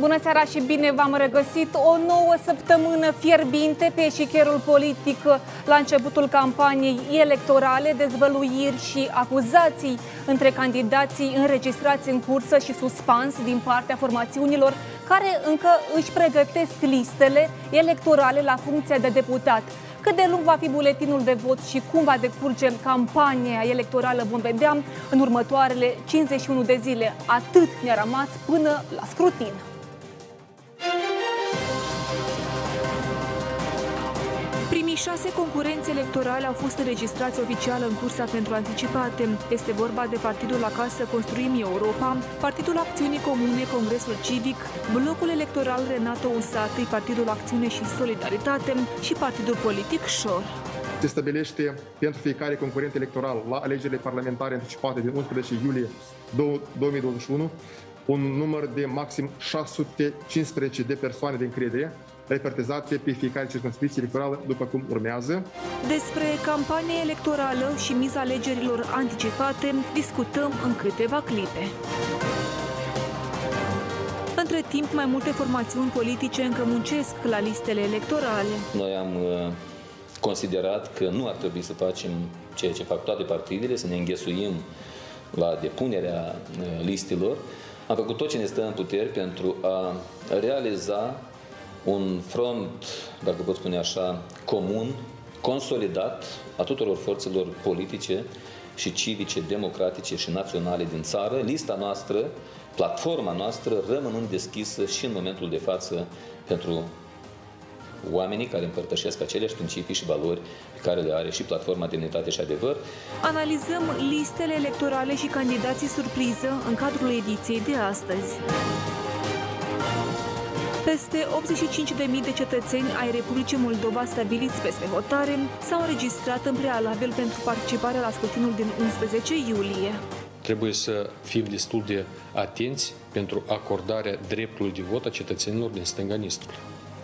Bună seara și bine v-am regăsit. O nouă săptămână fierbinte pe eșicherul politic la începutul campaniei electorale, dezvăluiri și acuzații între candidații înregistrați în cursă și suspans din partea formațiunilor care încă își pregătesc listele electorale la funcția de deputat. Cât de lung va fi buletinul de vot și cum va decurge campania electorală vom vedea în următoarele 51 de zile. Atât ne-a rămas până la scrutin. Primii șase concurenți electorale au fost înregistrați oficial în cursa pentru anticipate. Este vorba de Partidul Acasă Construim Europa, Partidul Acțiunii Comune Congresul Civic, Blocul Electoral Renato Usatăi, Partidul Acțiune și Solidaritate și Partidul Politic Șor. Se stabilește pentru fiecare concurent electoral la alegerile parlamentare anticipate din 11 iulie 2021 un număr de maxim 615 de persoane de încredere repartizate pe fiecare circunscripție electorală după cum urmează. Despre campania electorală și miza alegerilor anticipate discutăm în câteva clipe. Între timp, mai multe formațiuni politice încă muncesc la listele electorale. Noi am uh, considerat că nu ar trebui să facem ceea ce fac toate partidele, să ne înghesuim la depunerea uh, listelor. Am făcut tot ce ne stă în puteri pentru a realiza un front, dacă pot spune așa, comun, consolidat a tuturor forțelor politice și civice, democratice și naționale din țară. Lista noastră, platforma noastră rămânând deschisă și în momentul de față pentru oamenii care împărtășesc aceleași principii și valori pe care le are și platforma Demnitate și Adevăr. Analizăm listele electorale și candidații surpriză în cadrul ediției de astăzi. Peste 85.000 de cetățeni ai Republicii Moldova stabiliți peste hotare s-au înregistrat în prealabil pentru participarea la scrutinul din 11 iulie. Trebuie să fim destul de atenți pentru acordarea dreptului de vot a cetățenilor din stânga Nistrului.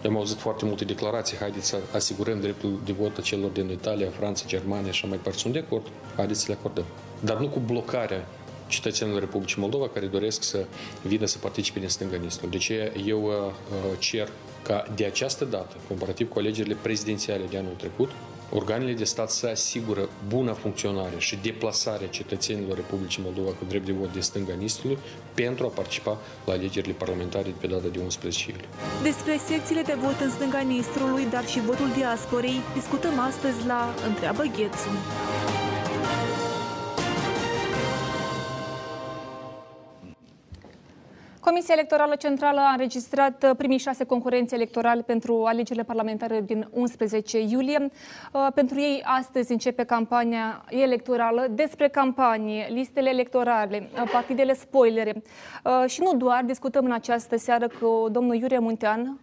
Eu am auzit foarte multe declarații, haideți să asigurăm dreptul de vot a celor din Italia, Franța, Germania și așa mai departe. Sunt de acord, haideți să le acordăm. Dar nu cu blocarea cetățenilor Republicii Moldova care doresc să vină să participe din stânga Nistru. De ce eu uh, uh, cer ca de această dată, comparativ cu alegerile prezidențiale de anul trecut, organele de stat să asigură bună funcționare și deplasarea cetățenilor Republicii Moldova cu drept de vot de stânga Nistrului pentru a participa la alegerile parlamentare de pe data de 11 iulie. Despre secțiile de vot în stânga Nistrului, dar și votul diasporei, discutăm astăzi la Întreabă Ghețu. Comisia Electorală Centrală a înregistrat uh, primii șase concurenți electorali pentru alegerile parlamentare din 11 iulie. Uh, pentru ei astăzi începe campania electorală. Despre campanie, listele electorale, uh, partidele spoilere și nu doar, discutăm în această seară cu domnul Iurie Muntean,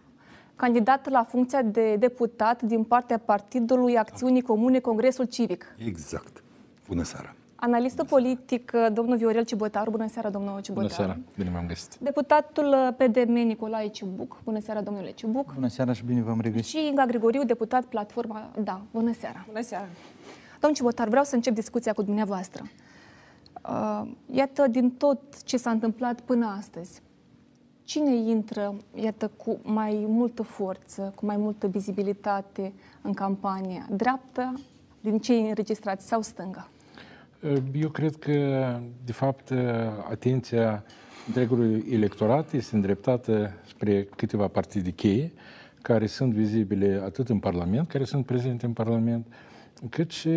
candidat la funcția de deputat din partea Partidului Acțiunii Comune Congresul Civic. Exact. Bună seara! Analistul politic, uh, domnul Viorel Cibotaru. Bună seara, domnul Cibotaru. Bună seara, bine m-am găsit. Deputatul uh, PDM Nicolae Ciubuc. Bună seara, domnule Ciubuc. Bună seara și bine v-am regăsit. Și Inga Grigoriu, deputat Platforma. Da, bună seara. Bună seara. Domnul Cibotar, vreau să încep discuția cu dumneavoastră. Uh, iată, din tot ce s-a întâmplat până astăzi, cine intră, iată, cu mai multă forță, cu mai multă vizibilitate în campania? Dreapta, din cei înregistrați sau stânga? Eu cred că, de fapt, atenția întregului electorat este îndreptată spre câteva partide cheie care sunt vizibile atât în Parlament, care sunt prezente în Parlament, cât și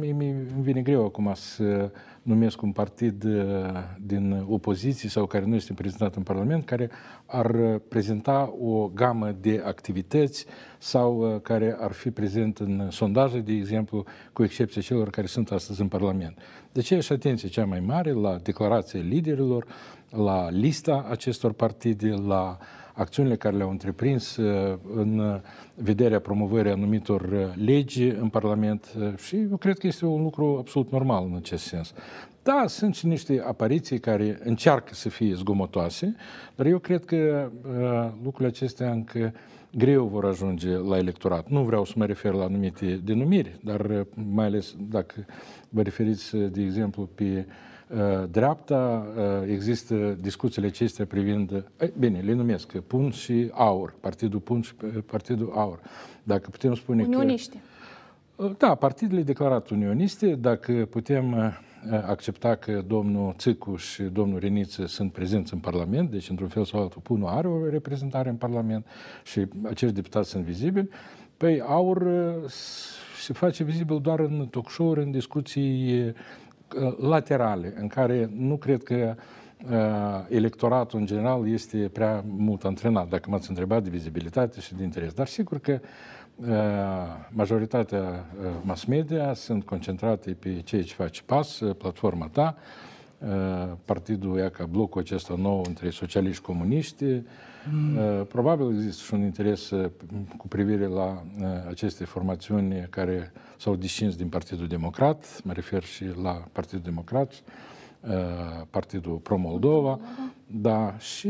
îmi vine greu acum să numesc un partid uh, din opoziție sau care nu este prezentat în Parlament, care ar prezenta o gamă de activități sau uh, care ar fi prezent în sondaje, de exemplu, cu excepția celor care sunt astăzi în Parlament. De ce și atenție cea mai mare la declarațiile liderilor, la lista acestor partide, la acțiunile care le-au întreprins uh, în vederea promovării anumitor uh, legi în Parlament uh, și eu cred că este un lucru absolut normal în acest sens. Da, sunt și niște apariții care încearcă să fie zgomotoase, dar eu cred că uh, lucrurile acestea încă greu vor ajunge la electorat. Nu vreau să mă refer la anumite denumiri, dar uh, mai ales dacă vă referiți, de exemplu, pe dreapta, există discuțiile acestea privind, bine, le numesc PUN și AUR, Partidul PUN și Partidul AUR. Dacă putem spune Unioniști. că... Da, partidele declarat unioniste, dacă putem accepta că domnul Țicu și domnul Reniță sunt prezenți în Parlament, deci într-un fel sau altul PUNul are o reprezentare în Parlament și acești deputați sunt vizibili, păi AUR se face vizibil doar în talk show în discuții laterale, în care nu cred că electoratul în general este prea mult antrenat, dacă m-ați întrebat de vizibilitate și de interes. Dar sigur că majoritatea mass media sunt concentrate pe ceea ce face PAS, platforma ta, partidul ia ca blocul acesta nou între socialiști comuniști. Mm. Probabil există și un interes cu privire la aceste formațiuni care s-au discins din Partidul Democrat, mă refer și la Partidul Democrat, Partidul Pro-Moldova, da, și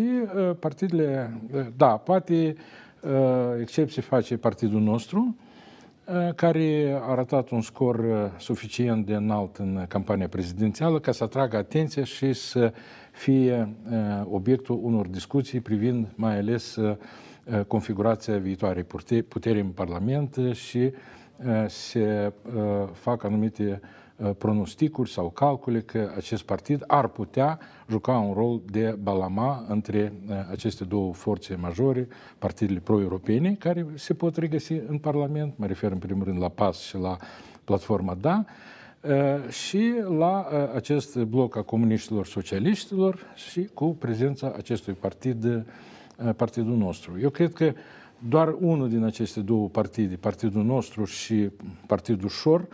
partidele, da, poate excepție face partidul nostru, care a arătat un scor suficient de înalt în campania prezidențială ca să atragă atenția și să fie obiectul unor discuții privind mai ales configurația viitoarei puteri în Parlament și se fac anumite pronosticuri sau calcule că acest partid ar putea juca un rol de balama între aceste două forțe majore, partidele pro-europene, care se pot regăsi în Parlament, mă refer în primul rând la PAS și la platforma DA, și la acest bloc a comuniștilor socialiștilor și cu prezența acestui partid, partidul nostru. Eu cred că doar unul din aceste două partide, partidul nostru și partidul Șor,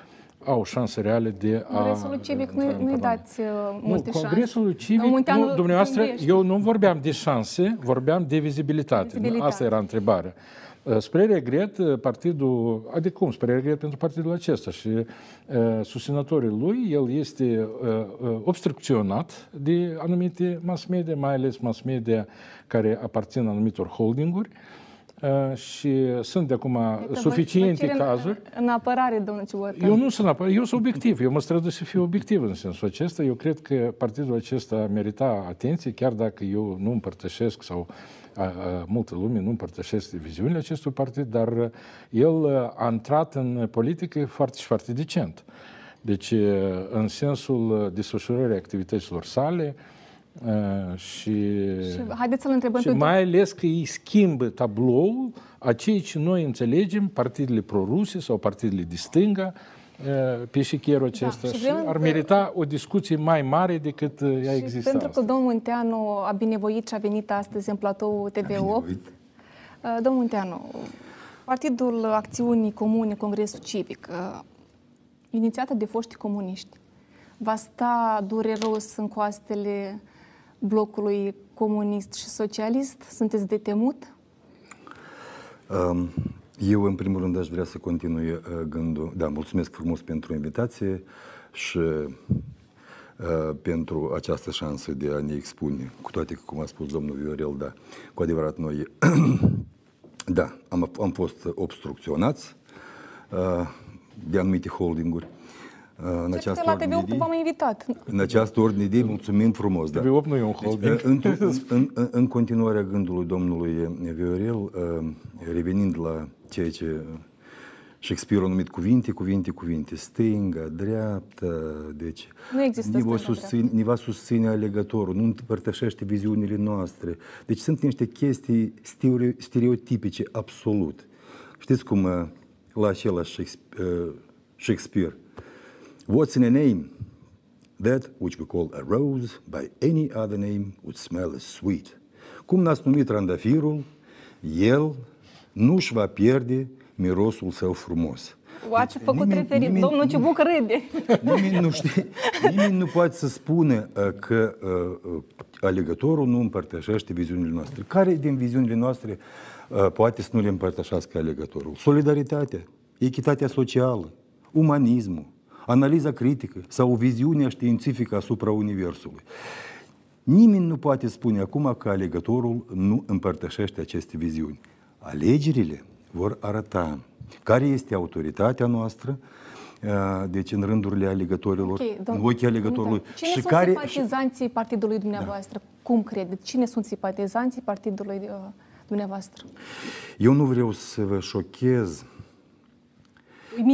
au șanse reale de a... Congresul civic nu, nu-i dați uh, multe nu, Congresul civic, nu, dumneavoastră, eu nu vorbeam de șanse, vorbeam de vizibilitate. vizibilitate. Asta era întrebarea. Uh, spre regret, uh, partidul, adică cum, spre regret pentru partidul acesta și uh, susținătorii lui, el este uh, obstrucționat de anumite mass media, mai ales mass media care aparțin anumitor holdinguri, uh, și sunt de acum Uite, suficiente vă, vă cazuri. În, în apărare, domnul Ciubotă. Eu nu sunt apărare, eu sunt obiectiv, eu mă străduiesc să fiu obiectiv în sensul acesta. Eu cred că partidul acesta merita atenție, chiar dacă eu nu împărtășesc sau a, a, multă lume nu împărtășesc viziunile acestui partid, dar el a intrat în politică foarte și foarte decent. Deci, în sensul desfășurării activităților sale, și, și haideți să-l întrebăm și pe mai ales că îi schimbă tabloul a ceea ce noi înțelegem, partidele proruse sau partidele de stânga, pe șicherul da, acesta. da, și, și ar merita o discuție mai mare decât ea există Pentru că domnul Munteanu a binevoit și a venit astăzi în platou TV8. Domnul Munteanu, Partidul Acțiunii Comune, Congresul Civic, inițiată de foști comuniști, va sta dureros în coastele blocului comunist și socialist? Sunteți de temut? Um, eu, în primul rând, aș vrea să continui uh, gândul. Da, mulțumesc frumos pentru invitație și uh, pentru această șansă de a ne expune, cu toate că, cum a spus domnul Viorel, da, cu adevărat noi, da, am, am fost obstrucționați uh, de anumite holdinguri, în această la TV8 de, v-am invitat. În această ordine de mulțumim frumos. Da. TV8 nu e un holding. Deci, în, în, în, în continuarea gândului domnului Viorel, uh, revenind la ceea ce Shakespeare a numit cuvinte, cuvinte, cuvinte, stânga, dreapta, deci nu există ne va, susține, ne va susține alegătorul, nu împărtășește viziunile noastre. Deci sunt niște chestii stereotipice, absolut. Știți cum uh, la acela Shakespeare, Shakespeare What's in a name? That which we call a rose by any other name would smell as sweet. Cum n-ați numit trandafirul, el nu-și va pierde mirosul său frumos. Ați făcut nimeni, referire, nimeni, domnul Ciubuc râde. Nimeni nu, știe, nimeni nu poate să spună uh, că uh, uh, alegătorul nu împărtășește viziunile noastre. Care din viziunile noastre uh, poate să nu le împărtășească alegătorul? Solidaritatea, echitatea socială, umanismul, analiza critică sau o viziune științifică asupra Universului. Nimeni nu poate spune acum că alegătorul nu împărtășește aceste viziuni. Alegerile vor arăta care este autoritatea noastră, deci în rândurile alegătorilor, okay, în ochii alegătorului. Cine și sunt care, simpatizanții partidului dumneavoastră? Da. Cum credeți? Cine sunt simpatizanții partidului uh, dumneavoastră? Eu nu vreau să vă șochez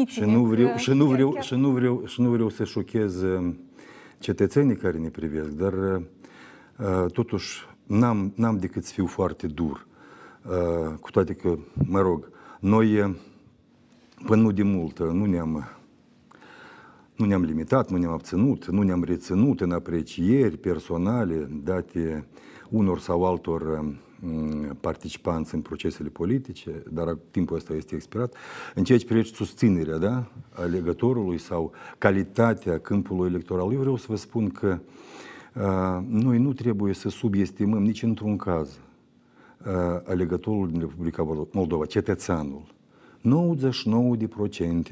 și nu, vreau, și, nu vreau, și, nu vreau, și nu vreau să șochez cetățenii care ne privesc, dar uh, totuși n-am, n-am decât să fiu foarte dur. Uh, cu toate că, mă rog, noi până nu de mult nu ne-am nu ne-am limitat, nu ne-am abținut, nu ne-am reținut în aprecieri personale date unor sau altor participanți în procesele politice, dar timpul ăsta este expirat. În ceea ce privește susținerea da, alegătorului sau calitatea câmpului electoral, eu vreau să vă spun că uh, noi nu trebuie să subestimăm nici într-un caz uh, alegătorul din Republica Moldova, cetățeanul.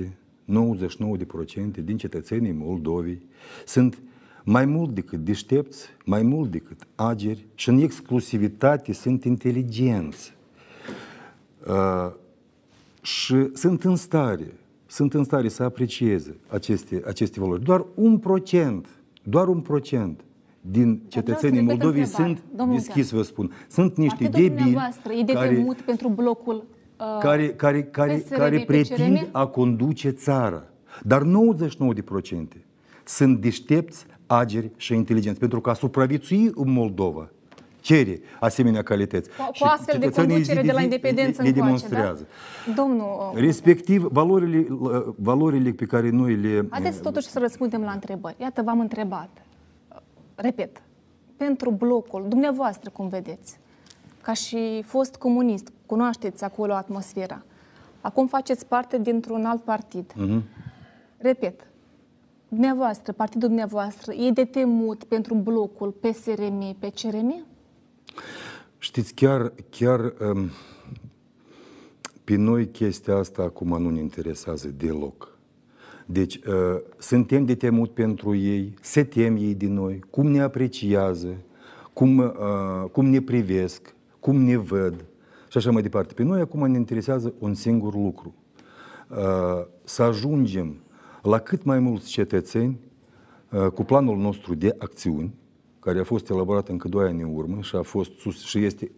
99% 99% din cetățenii Moldovei sunt mai mult decât deștepți, mai mult decât ageri și în exclusivitate sunt inteligenți. Uh, și sunt în stare, sunt în stare să aprecieze aceste, aceste valori. Doar un procent, doar un procent din cetățenii Moldovei sunt, deschis vă spun, sunt niște debili e care, mut pentru blocul uh, care, care, care, care pretind a conduce țara. Dar 99% sunt deștepți, ageri și inteligenți. Pentru că a supraviețui în Moldova cere asemenea calități. Cu, cu astfel de conducere de la independență le, le demonstrează. Da? Domnul... Respectiv, valorile, valorile pe care noi le... Haideți totuși să răspundem la întrebări. Iată, v-am întrebat. Repet, pentru blocul, dumneavoastră cum vedeți, ca și fost comunist, cunoașteți acolo atmosfera. Acum faceți parte dintr-un alt partid. Uh-huh. Repet, dumneavoastră, partidul dumneavoastră, e de temut pentru blocul PSRM, PCRM? Știți, chiar, chiar um, pe noi chestia asta acum nu ne interesează deloc. Deci, uh, suntem de temut pentru ei, se tem ei de noi, cum ne apreciază, cum, uh, cum ne privesc, cum ne văd și așa mai departe. Pe noi acum ne interesează un singur lucru. Uh, să ajungem la cât mai mulți cetățeni uh, cu planul nostru de acțiuni, care a fost elaborat încă doi ani în urmă și a fost sus și este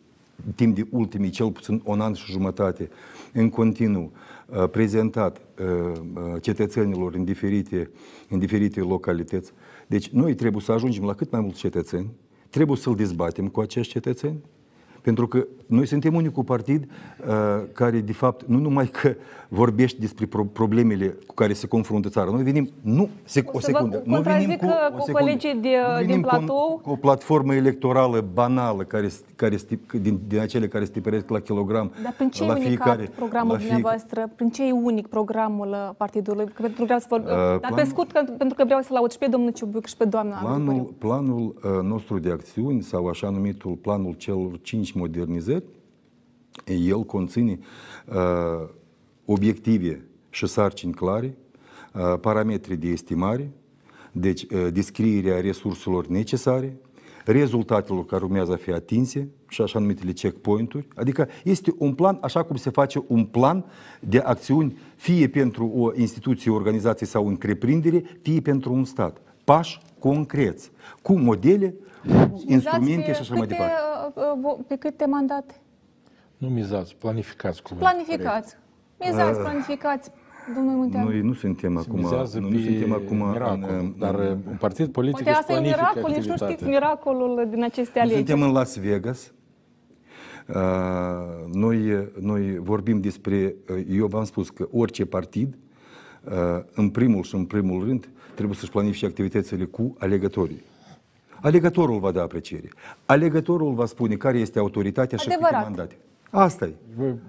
timp de ultimii, cel puțin un an și jumătate, în continuu, uh, prezentat uh, cetățenilor în diferite, în diferite localități. Deci noi trebuie să ajungem la cât mai mulți cetățeni, trebuie să-l dezbatem cu acești cetățeni, pentru că noi suntem unicul partid uh, care, de fapt, nu numai că vorbește despre pro- problemele cu care se confruntă țara. Noi venim, nu, se, o, o secundă, nu venim cu, o secundă, colegii de, din platou. Cu, cu o platformă electorală banală, care, care stip, din, din acele care stipăresc la kilogram. Dar prin ce la fiecare, programul la fiecare... dumneavoastră? Prin ce e unic programul uh, partidului? Că pentru vreau să vă, uh, dar plan... pe scurt, că, pentru că vreau să laud și pe domnul Ciubiuc și pe doamna Planul, planul uh, nostru de acțiuni, sau așa numitul planul celor cinci modernizări, el conține uh, obiective și sarcini clare, uh, parametri de estimare, deci uh, descrierea resurselor necesare, rezultatelor care urmează a fi atinse și așa numitele checkpoint-uri. Adică este un plan, așa cum se face un plan de acțiuni, fie pentru o instituție, o organizație sau întreprindere, fie pentru un stat. Pași concreți, cu modele, cu instrumente și așa mai departe. Pe câte mandate? Nu mizați, planificați cu Planificați. Mizați, planificați. Domnul Muntean. Noi nu suntem acum, nu, nu suntem acum miracol, în, dar un partid politic Poate asta e miracol, nici nu știți miracolul din aceste alegeri. Suntem în Las Vegas. Uh, noi, noi vorbim despre, uh, eu v-am spus că orice partid, uh, în primul și în primul rând, trebuie să-și planifice activitățile cu alegătorii. Alegătorul va da apreciere. Alegătorul va spune care este autoritatea Adevărat. și câte mandate. Asta e.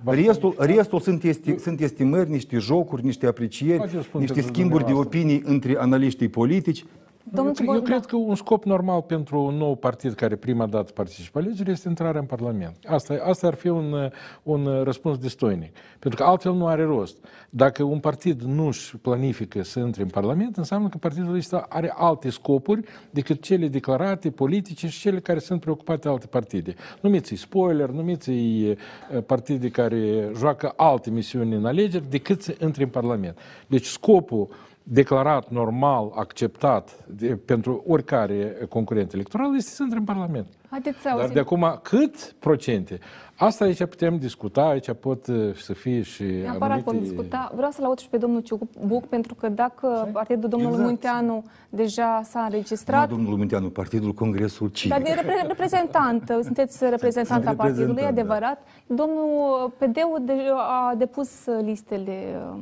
Restul, restul sunt, esti, sunt estimări, niște jocuri, niște aprecieri, niște schimburi de opinii între analiștii politici. Domnul eu, eu cred că un scop normal pentru un nou partid care prima dată participă alegeri este intrarea în Parlament. Asta, asta ar fi un, un răspuns destoinic. Pentru că altfel nu are rost. Dacă un partid nu își planifică să intre în Parlament, înseamnă că partidul ăsta are alte scopuri decât cele declarate, politice și cele care sunt preocupate alte partide. Numiți-i spoiler, numiți-i eh, partide care joacă alte misiuni în alegeri decât să intre în Parlament. Deci scopul declarat, normal, acceptat de, pentru oricare concurent electoral este să intre în Parlament. Haideți să Dar auzim. de acum, cât procente? Asta aici putem discuta, aici pot uh, să fie și Neapărat vom anumite... discuta. Vreau să-l aud și pe domnul Ciubuc, pentru că dacă partidul domnului Exact. Munteanu deja s-a Nu, înregistrat, domnul Munteanu, Partidul Congresul Civic. dar de repre- reprezentant, sunteți reprezentant Sunt al partidului, e reprezentant, da. adevărat. Domnul PD-ul deja a depus listele uh,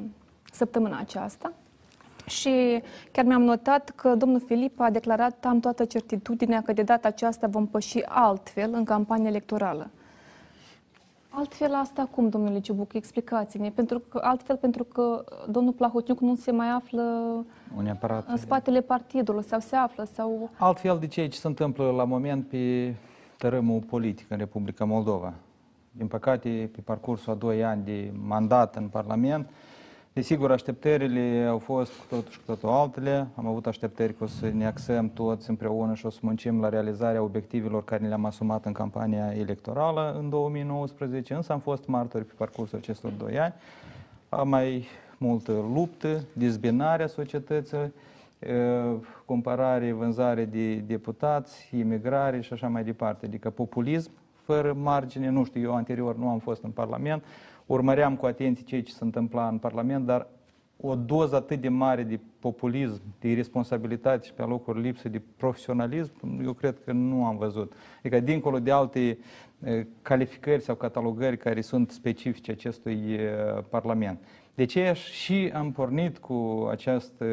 săptămâna aceasta. Și chiar mi-am notat că domnul Filip a declarat am toată certitudinea că de data aceasta vom păși altfel în campania electorală. Altfel asta cum, domnule Ciubuc? Explicați-ne. Pentru că, altfel pentru că domnul Plahotniuc nu se mai află Nu neapărat. în spatele partidului sau se află sau... Altfel de ceea ce se întâmplă la moment pe tărâmul politic în Republica Moldova. Din păcate, pe parcursul a doi ani de mandat în Parlament, desigur, așteptările au fost cu totul și cu totul altele. Am avut așteptări că o să ne axăm toți împreună și o să muncim la realizarea obiectivelor care le-am asumat în campania electorală în 2019, însă am fost martori pe parcursul acestor doi ani. A mai multă luptă, dezbinarea societății, uh, comparare, vânzare de deputați, imigrare și așa mai departe. Adică populism fără margine, nu știu, eu anterior nu am fost în Parlament, urmăream cu atenție ceea ce se întâmpla în Parlament, dar o doză atât de mare de populism, de irresponsabilitate și pe locuri lipsă de profesionalism, eu cred că nu am văzut. Adică dincolo de alte eh, calificări sau catalogări care sunt specifice acestui eh, Parlament. De ce și am pornit cu această,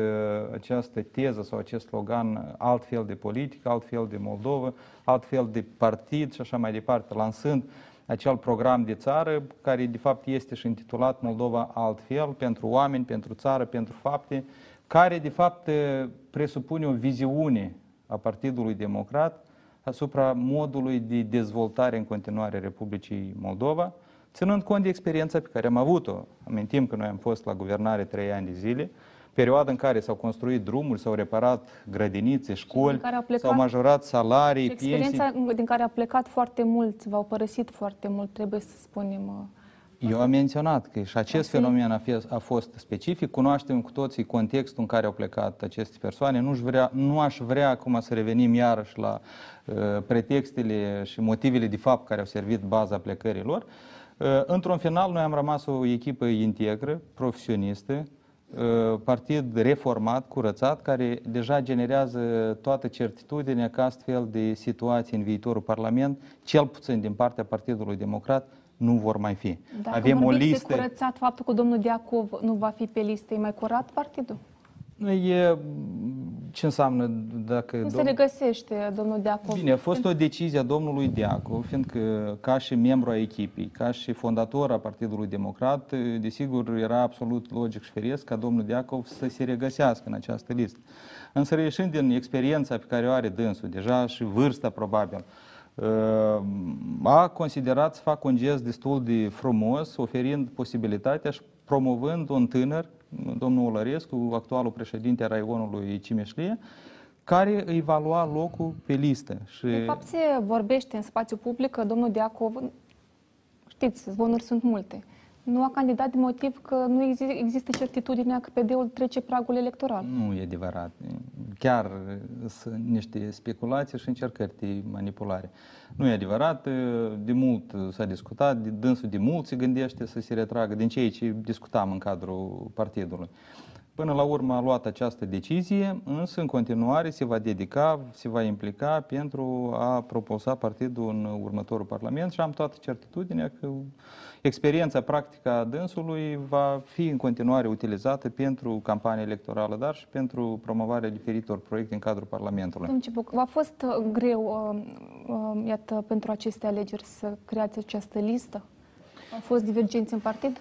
această teză sau acest slogan altfel de politică, altfel de Moldova, altfel de partid și așa mai departe, lansând acel program de țară care de fapt este și intitulat Moldova altfel, pentru oameni, pentru țară, pentru fapte, care de fapt presupune o viziune a Partidului Democrat asupra modului de dezvoltare în continuare a Republicii Moldova, ținând cont de experiența pe care am avut-o. Amintim că noi am fost la guvernare trei ani de zile, perioada în care s-au construit drumuri, s-au reparat grădinițe, școli, care au plecat- s-au majorat salarii, Și experiența pensii. din care a plecat foarte mult, v-au părăsit foarte mult, trebuie să spunem. uh, Eu am menționat că și acest Asta e- fenomen a, fi, a fost specific. Cunoaștem cu toții contextul în care au plecat aceste persoane. Nu, vrea, nu aș vrea acum să revenim iarăși la uh, pretextele și motivele de fapt care au servit baza plecării lor. Uh, într-un final, noi am rămas o echipă integră, profesionistă, uh, partid reformat, curățat, care deja generează toată certitudinea că astfel de situații în viitorul Parlament, cel puțin din partea Partidului Democrat, nu vor mai fi. Dacă Avem o vorbiți listă. de curățat, faptul că domnul Deacov nu va fi pe listă, e mai curat partidul? E, ce înseamnă dacă... Nu se domn- regăsește domnul Deacov. Bine, a fost o decizie a domnului Deacu, fiindcă ca și membru a echipei, ca și fondator a Partidului Democrat, desigur era absolut logic și firesc ca domnul Deacov să se regăsească în această listă. Însă reieșind din experiența pe care o are dânsul, deja și vârsta probabil, uh, a considerat să facă un gest destul de frumos, oferind posibilitatea și promovând un tânăr, domnul Olărescu, actualul președinte a raionului Cimeșlie, care îi va lua locul pe listă. Și De fapt, se vorbește în spațiu public că domnul Deacov, știți, zvonuri sunt multe, nu a candidat din motiv că nu exi- există certitudinea că PD-ul trece pragul electoral. nu e adevărat. Chiar sunt niște speculații și încercări de manipulare. Nu e adevărat, de mult s-a discutat, de dânsul de mult se gândește să se retragă din ceea ce discutam în cadrul partidului. Până la urmă a luat această decizie, însă în continuare se va dedica, se va implica pentru a propulsa partidul în următorul Parlament și am toată certitudinea că experiența practică a dânsului va fi în continuare utilizată pentru campania electorală, dar și pentru promovarea diferitor proiecte în cadrul Parlamentului. Domnul Cibuc, v-a fost uh, greu, uh, uh, iată, pentru aceste alegeri să creați această listă? Au fost divergențe în partid?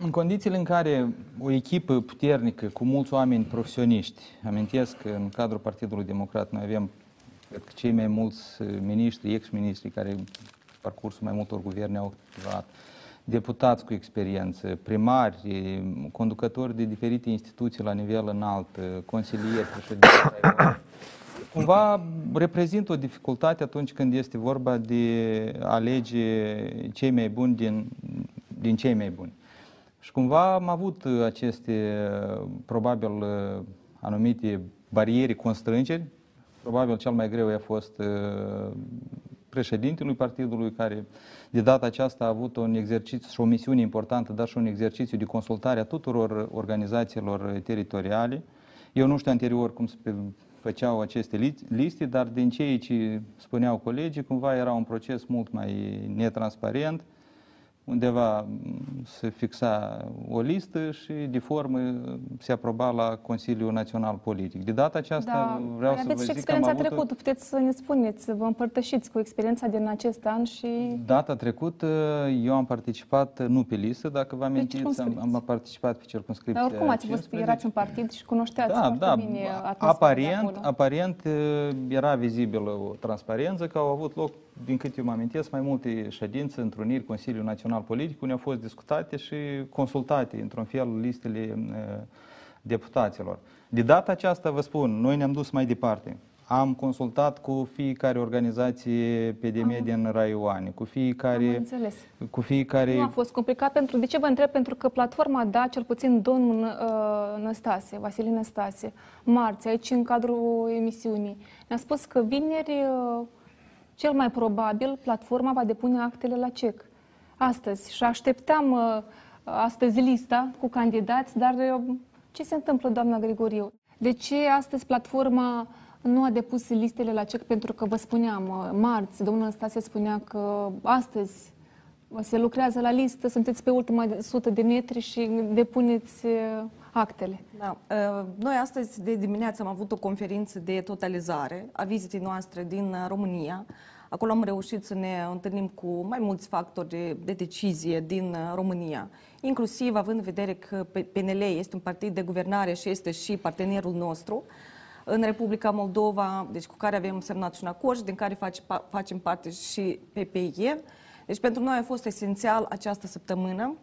În condițiile în care o echipă puternică, cu mulți oameni profesioniști, amintesc că în cadrul Partidului Democrat noi avem cred că cei mai mulți miniștri, ex-miniștri care parcursul mai multor guverne au activat, deputați cu experiență, primari, conducători de diferite instituții la nivel înalt, consilieri, președinte, cumva reprezintă o dificultate atunci când este vorba de a alege cei mai buni din, din cei mai buni. Și cumva am avut aceste, probabil, anumite bariere, constrângeri. Probabil cel mai greu a fost președintelui partidului, care de data aceasta a avut un exercițiu și o misiune importantă, dar și un exercițiu de consultare a tuturor organizațiilor teritoriale. Eu nu știu anterior cum se făceau aceste liste, dar din ceea ce spuneau colegii, cumva era un proces mult mai netransparent, undeva se fixa o listă și de formă se aproba la Consiliul Național Politic. De data aceasta da, vreau să vă zic și experiența că am avut... trecută, puteți să ne spuneți, să vă împărtășiți cu experiența din acest an și... Data trecută eu am participat nu pe listă, dacă vă amintiți, am, am participat pe circunscripție Dar oricum ați fost, erați în partid și cunoșteați da, da, bine aparent, aparent era vizibilă o transparență că au avut loc din câte eu mă amintesc, mai multe ședințe, întruniri, Consiliul Național Politic, unde au fost discutate și consultate, într-un fel, listele deputaților. De data aceasta, vă spun, noi ne-am dus mai departe. Am consultat cu fiecare organizație PDM Am. din raioane, cu fiecare... Am Cu fiecare... Nu a fost complicat pentru... De ce vă întreb? Pentru că platforma da, cel puțin domnul uh, Năstase, Vasilin Năstase, marți, aici în cadrul emisiunii, ne-a spus că vineri uh, cel mai probabil, platforma va depune actele la CEC astăzi și așteptam uh, astăzi lista cu candidați, dar uh, ce se întâmplă, doamna Grigoriu? De ce astăzi platforma nu a depus listele la CEC? Pentru că vă spuneam, uh, marți, domnul Stase spunea că astăzi se lucrează la listă, sunteți pe ultima sută de metri și depuneți actele. Da. Noi astăzi de dimineață am avut o conferință de totalizare a vizitei noastre din România. Acolo am reușit să ne întâlnim cu mai mulți factori de, de decizie din uh, România, inclusiv având în vedere că PNL este un partid de guvernare și este și partenerul nostru în Republica Moldova, deci cu care avem semnat și un acord și din care face, facem parte și PPE. Deci pentru noi a fost esențial această săptămână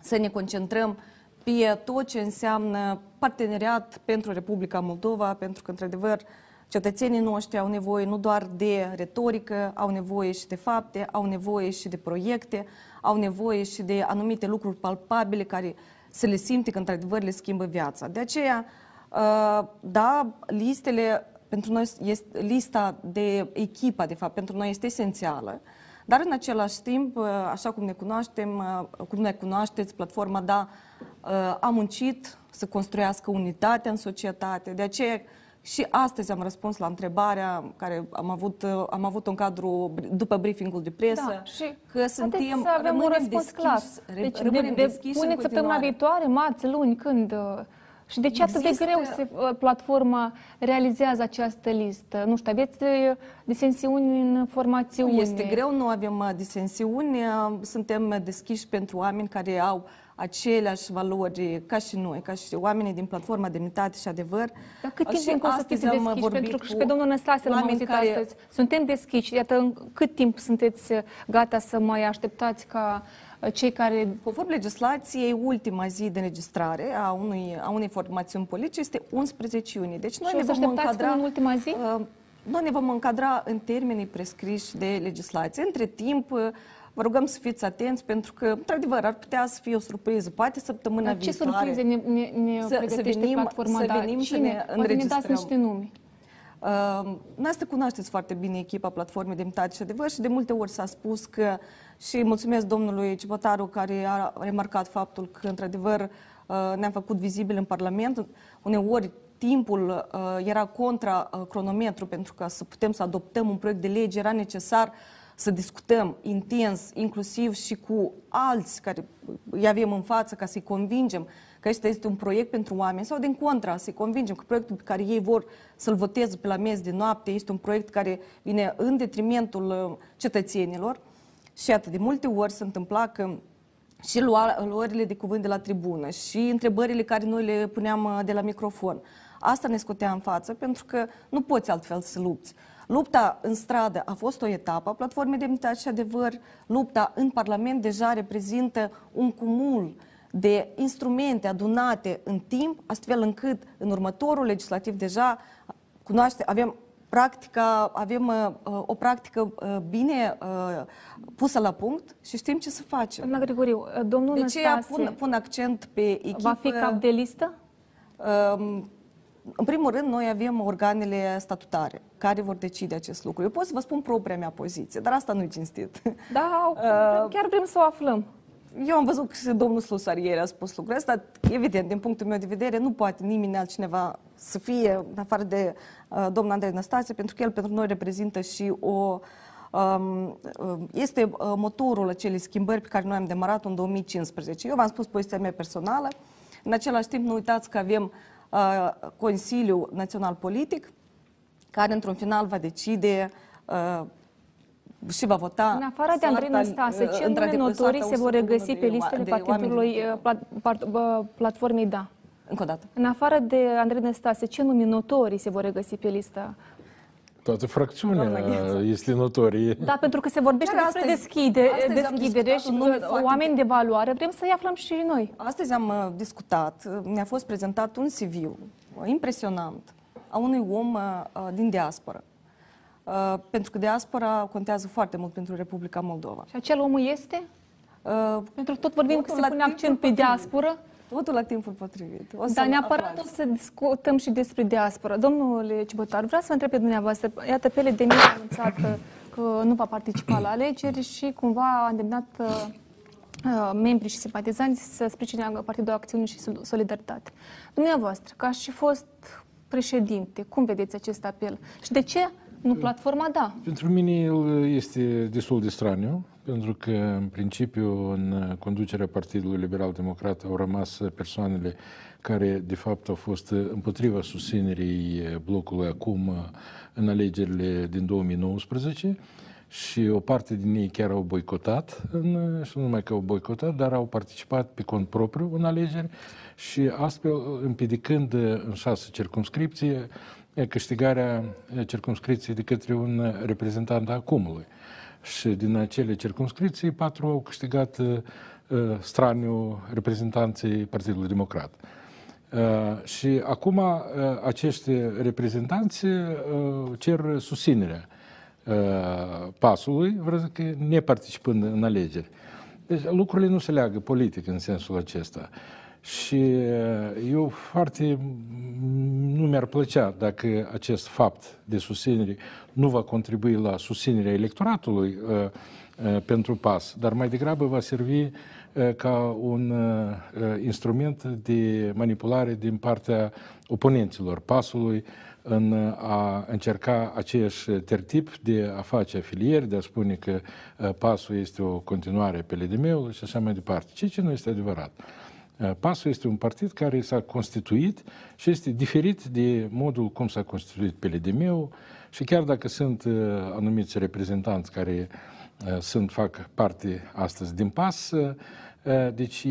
să ne concentrăm pe tot ce înseamnă parteneriat pentru Republica Moldova, pentru că, într-adevăr, Cetățenii noștri au nevoie nu doar de retorică, au nevoie și de fapte, au nevoie și de proiecte, au nevoie și de anumite lucruri palpabile care să le simte că într-adevăr le schimbă viața. De aceea, uh, da, listele pentru noi este lista de echipa, de fapt, pentru noi este esențială, dar în același timp, uh, așa cum ne cunoaștem, uh, cum ne cunoașteți, platforma DA a muncit să construiască unitate în societate. De aceea, și astăzi am răspuns la întrebarea care am avut, am avut un cadru după briefingul de presă, da, și că suntem, să avem un răspuns deschiși, clar. Deci de, de, puneți săptămâna viitoare, marți, luni, când... Uh, și de ce atât de greu se, uh, platforma realizează această listă? Nu știu, aveți uh, disensiuni în formațiune? Este greu, nu avem disensiuni, suntem deschiși pentru oameni care au aceleași valori ca și noi, ca și oamenii din platforma Demnitate și Adevăr. Dar cât timp încă o să fiți deschiși? Pentru că și pe domnul Năstase l-am auzit care... astăzi. Suntem deschiși. Iată, cât timp sunteți gata să mai așteptați ca uh, cei care... Conform legislației, ultima zi de înregistrare a, unui, a unei formațiuni politice este 11 iunie. Deci noi și ne vom încadra... în ultima zi? Uh, noi ne vom încadra în termenii prescriși de legislație. Între timp, uh, Vă rugăm să fiți atenți pentru că, într-adăvăr, ar putea să fie o surpriză. Poate săptămâna Dar ce viitoare... ce surprize ne, ne, ne să, să venim, platforma? Să da, venim Cine? să ne înregistrăm. ne dați niște nume. Uh, noastră cunoașteți foarte bine echipa Platformei Demnitate și Adevăr și de multe ori s-a spus că și mulțumesc domnului Cipotaru care a remarcat faptul că într-adevăr uh, ne-am făcut vizibil în Parlament. Uneori timpul uh, era contra uh, cronometru pentru că să putem să adoptăm un proiect de lege era necesar uh, să discutăm intens, inclusiv și cu alți care îi avem în față ca să-i convingem că acesta este un proiect pentru oameni sau din contra, să-i convingem că proiectul pe care ei vor să-l voteze pe la mez de noapte este un proiect care vine în detrimentul uh, cetățenilor și atât de multe ori se întâmpla că și luările de cuvânt de la tribună și întrebările care noi le puneam uh, de la microfon. Asta ne scotea în față pentru că nu poți altfel să lupți. Lupta în stradă a fost o etapă a Platformei Demnitate și Adevăr. Lupta în Parlament deja reprezintă un cumul de instrumente adunate în timp, astfel încât în următorul legislativ deja cunoaște, avem practica, avem o practică bine pusă la punct și știm ce să facem. Doamna Grigoriu, domnul De Năstase... aceea pun, pun accent pe echipă. Va fi cap de listă? Um, în primul rând, noi avem organele statutare care vor decide acest lucru. Eu pot să vă spun propria mea poziție, dar asta nu-i cinstit. Da, chiar vrem să o aflăm. Eu am văzut că și domnul Slusar ieri a spus lucrul ăsta. Evident, din punctul meu de vedere, nu poate nimeni altcineva să fie, în afară de uh, domnul Andrei Năstase, pentru că el pentru noi reprezintă și o um, este uh, motorul acelei schimbări pe care noi am demarat în 2015. Eu v-am spus poziția mea personală. În același timp, nu uitați că avem uh, Consiliul Național Politic, care într-un final va decide uh, și va vota. În afară de Andrei Năstase, ce nume notorii se vor regăsi pe listele partidului uh, platformei Da? Încă o dată. În afară de Andrei Năstase, ce nume notorii se vor regăsi pe lista Toată fracțiunea este notorie. Da, pentru că se vorbește Chiar despre astăzi, deschide, astăzi deschidere și oameni de valoare. Vrem să-i aflăm și noi. Astăzi am uh, discutat, mi-a fost prezentat un CV impresionant a unui om uh, din diaspora Uh, pentru că diaspora contează foarte mult pentru Republica Moldova. Și acel om este? Uh, pentru că tot vorbim că se pune accent pe diaspora. Totul la timpul potrivit. O Dar neapărat o să discutăm și despre diaspora. Domnule Cibătar, vreau să vă întreb pe dumneavoastră. Iată, Pele de a anunțat că nu va participa la alegeri și cumva a îndemnat uh, uh, membrii și simpatizanți să sprijine Partidul Acțiune și Solidaritate. Dumneavoastră, ca și fost președinte, cum vedeți acest apel? Și de ce nu platforma, da. Pentru mine el este destul de straniu, pentru că, în principiu, în conducerea Partidului Liberal Democrat au rămas persoanele care, de fapt, au fost împotriva susținerii blocului acum în alegerile din 2019 și o parte din ei chiar au boicotat, în, și nu numai că au boicotat, dar au participat pe cont propriu în alegeri și astfel împiedicând în șase circumscripții câștigarea circumscripției de către un reprezentant a acumului. Și din acele circumscripții, patru au câștigat uh, straniu reprezentanții Partidului Democrat. Uh, și acum uh, acești reprezentanți uh, cer susținerea uh, pasului, vreau să că neparticipând în alegeri. Deci lucrurile nu se leagă politic în sensul acesta. Și uh, eu foarte nu mi-ar plăcea dacă acest fapt de susținere nu va contribui la susținerea electoratului uh, uh, pentru PAS, dar mai degrabă va servi uh, ca un uh, instrument de manipulare din partea oponenților PAS-ului în a încerca aceeași tertip de a face afilieri, de a spune că uh, PAS-ul este o continuare pe LDM-ul și așa mai departe, ceea ce nu este adevărat. Uh, PASul este un partid care s-a constituit și este diferit de modul cum s-a constituit PLDM-ul și chiar dacă sunt uh, anumiți reprezentanți care uh, sunt, fac parte astăzi din PAS, deci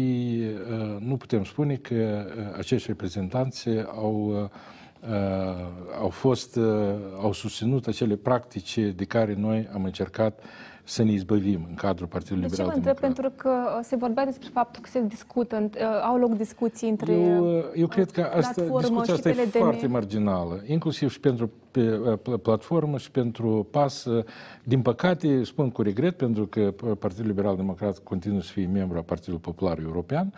nu putem spune că acești reprezentanți au au fost, au susținut acele practici de care noi am încercat să ne izbăvim în cadrul Partidului Liberal Democrat. De ce mă întreb? Pentru că se vorbea despre faptul că se discută, uh, au loc discuții între Eu, uh, eu cred că asta, discuția asta e foarte marginală, inclusiv și pentru pe uh, platformă și pentru PAS. Din păcate, spun cu regret, pentru că Partidul Liberal Democrat continuă să fie membru a Partidului Popular European,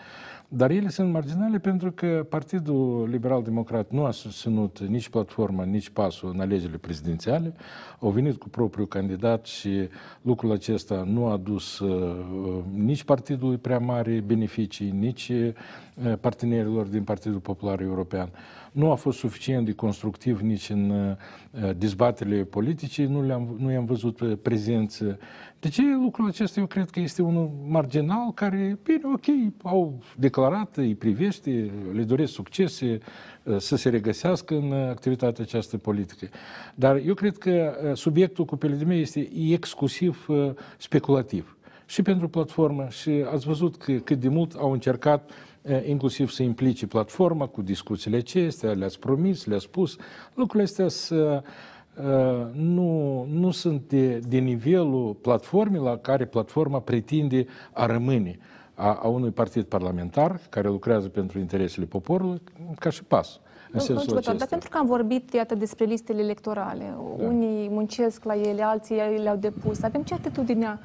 dar ele sunt marginale pentru că Partidul Liberal Democrat nu a susținut nici platforma, nici pasul în alegerile prezidențiale. Au venit cu propriul candidat și lucrul acesta nu a dus uh, nici partidului prea mari beneficii, nici uh, partenerilor din Partidul Popular European nu a fost suficient de constructiv nici în uh, dezbaterile politice, nu, le-am, nu i-am văzut prezență. De ce lucrul acesta eu cred că este unul marginal care, bine, ok, au declarat, îi privește, le doresc succese, uh, să se regăsească în activitatea această politică. Dar eu cred că uh, subiectul cu PLDM este exclusiv speculativ. Și pentru platformă, și ați văzut că, cât de mult au încercat inclusiv să implice platforma cu discuțiile acestea, le-ați promis, le-ați spus. Lucrurile astea să, nu, nu sunt de, de nivelul platformei la care platforma pretinde a rămâne a, a unui partid parlamentar care lucrează pentru interesele poporului, ca și pas. în sensul Domnul acesta. Dar pentru că am vorbit, iată, despre listele electorale, Da. unii muncesc la ele, alții le-au depus. Avem ce atitudinea,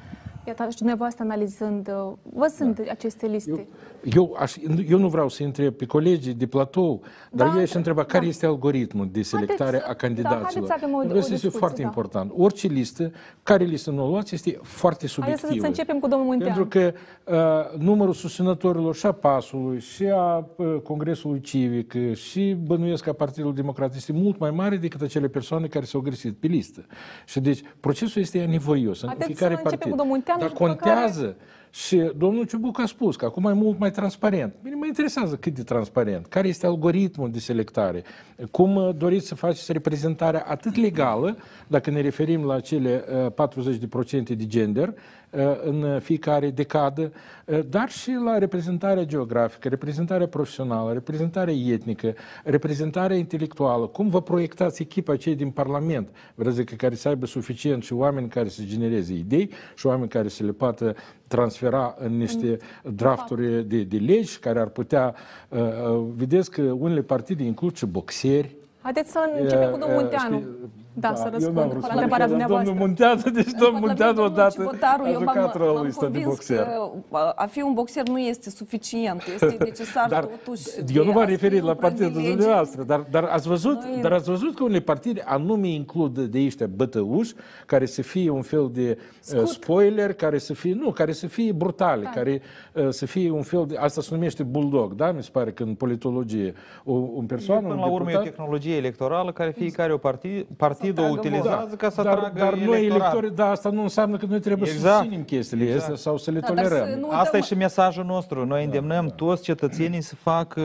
iată, și dumneavoastră analizând, uh, văzând aceste liste? Eu, eu, aș, eu nu vreau să întreb pe colegii de platou, dar Da, eu aș întreba da. care este algoritmul de selectare Haideți- a da, candidaților. haideți să avem o- Pentru că o este discuție, foarte da. important. Orice listă, care listă nu o luați, este foarte Haideți să, subiectivă. să începem cu domnul Munteanu. Pentru că uh, numărul susținătorilor și a PAS-ului, și a uh, Congresului Civic, uh, și bănuiesc a Partidul Democrat este mult mai mare decât acele persoane care s-au găsit pe listă. Și deci procesul este anevoios în Haideți fiecare să începem partid. cu domnul Munteanu Dar și după contează și domnul Ciubuc a spus că acum e mult mai transparent. Bine, mă interesează cât de transparent, care este algoritmul de selectare, cum uh, doriți să faceți reprezentarea atât legală, dacă ne referim la cele uh, 40% de gender uh, în fiecare decadă, uh, dar și la reprezentarea geografică, reprezentarea profesională, reprezentarea etnică, reprezentarea intelectuală. Cum vă proiectați echipa cei din Parlament? Vreți că care să aibă suficient și oameni care să genereze idei și oameni care să le poată transfera în niște drafturi de, de legi care ar putea... Uh, uh, vedeți că unele partide includ și boxeri, Haideți să începem cu domnul Uh, Munteanu. Știi, Da, să eu n-am răspund vrut la să întrebarea spun, dumneavoastră. Domnul Munteanu, deci domnul Munteanu Domnul odată Cibotaru, a eu m-am- jucat rolul m-am ăsta de convins boxer. că a fi un boxer nu este suficient, este necesar Dar totuși eu de nu m-am a fi referit un la partidul privilegiu. dumneavoastră, dar, dar, ați văzut, Noi- dar ați văzut că unele partide anume includ de ăștia bătăuși, care să fie un fel de uh, spoiler, care să fie, nu, care să fie brutale, Da. care uh, să fie un fel de, asta se numește bulldog, da, mi se pare că în politologie, o, un persoană, Până un la urmă e o deputat, tehnologie electorală care fiecare o partid, partid o atragă utilizează ca să dar, atragă dar noi electorat. electori, dar asta nu înseamnă că noi trebuie Exact. să susținem chestiile Exact. astea sau să le Da, dar să tolerăm. nu Asta e uităm- și mesajul nostru. Noi îndemnăm toți cetățenii să facă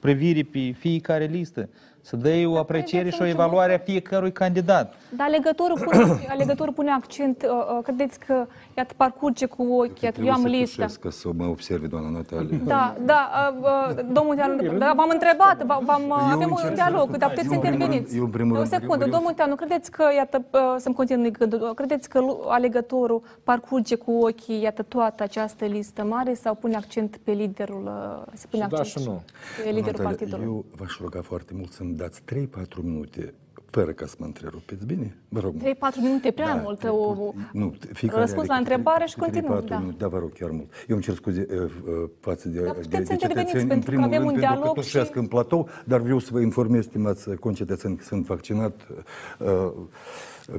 privire pe fiecare listă, să dea o apreciere și o evaluare a fiecărui candidat. Dar alegătorul pune, alegătorul pune accent, uh, uh, credeți că, iată, parcurge cu ochii, iată, eu am Trebuie să lista. tușesc ca să mă observe doamna Natalia. Da, da, uh, uh, domnul Munteanu, da, v-am întrebat, v- v-am, uh, Eu avem un încerc dialog, să- dar puteți să eu în primul interveniți. rând- eu în primul o rând secundă, vreau domnul Munteanu, credeți că, iată, uh, să-mi continui gândul, credeți că lu- alegătorul parcurge cu ochii, iată, toată această listă mare sau pune accent pe liderul, uh, se pune Și da accent și nu. pe liderul Natalia, partidului? Eu v-aș ruga foarte mult să-mi dați 3-4 minute fără ca să mă întrerupeți, bine? Vă rog. mult. 3-4 minute, prea Da, mult. trei- O, nu, fiecare răspuns are la câte întrebare și câte continuăm. patru Da. minute. Da, vă rog, chiar mult. Eu îmi cer scuze uh, uh, față de, Dar de, puteți de să interveniți, cetățeni, în pentru că primul avem rând, un pentru că dialog tușesc și- în platou, dar vreau să vă informez, stimați concetățeni, că sunt vaccinat. Uh,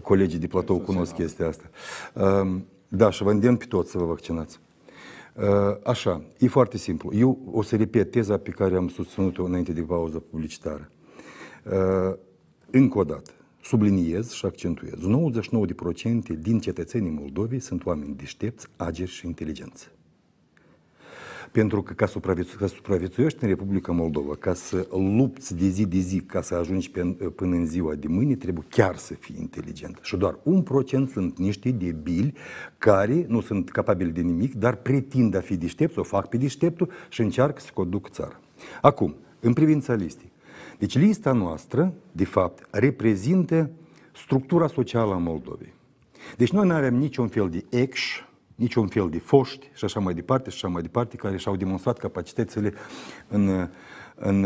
colegii de platou cunosc chestia asta. Uh, da, și vă îndemn pe toți să vă vaccinați. Uh, Așa, e foarte simplu. Eu o să repet teza pe care am susținut-o înainte de pauza publicitară. Uh, Încă o dată, subliniez și accentuez, 99% din cetățenii Moldovei sunt oameni deștepți, ageri și inteligenți. Pentru că ca, supraviețu- ca să supraviețuiești în Republica Moldova, ca să lupți de zi de zi, ca să ajungi pe, până în ziua de mâine, trebuie chiar să fii inteligent. Și doar un procent sunt niște debili care nu sunt capabili de nimic, dar pretind a fi deștepți, o fac pe deșteptul și încearcă să conduc țara. Acum, în privința listei. Deci lista noastră, de fapt, reprezintă structura socială a Moldovei. Deci noi nu avem niciun fel de ex, niciun fel de foști și așa mai departe și așa mai departe, care și-au demonstrat capacitățile în, în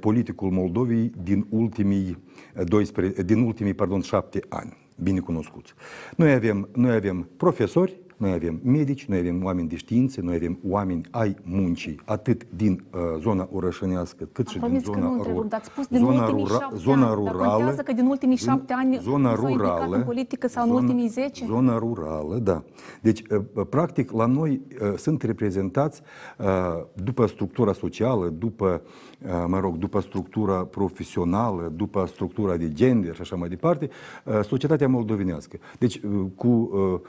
politicul Moldovei din ultimii, 12, din ultimii pardon, șapte ani, bine cunoscuți. Noi avem, noi avem profesori, noi avem medici, noi avem oameni de științe, noi avem oameni ai muncii, atât din uh, zona orășănească, cât Am și din promis că zona, nu ru- întrerup, dar ați spus din zona, ultimii rura- șapte zona ani. Dar rurală. contează că din ultimii șapte ani zona s-au implicat rurală, în politică sau în zona- ultimii zece? Zona rurală, da. Deci, uh, practic, la noi uh, sunt reprezentați uh, după structura socială, după, uh, mă rog, după structura profesională, după structura de gender și așa mai departe, uh, societatea moldovenească. Deci, uh, cu, uh,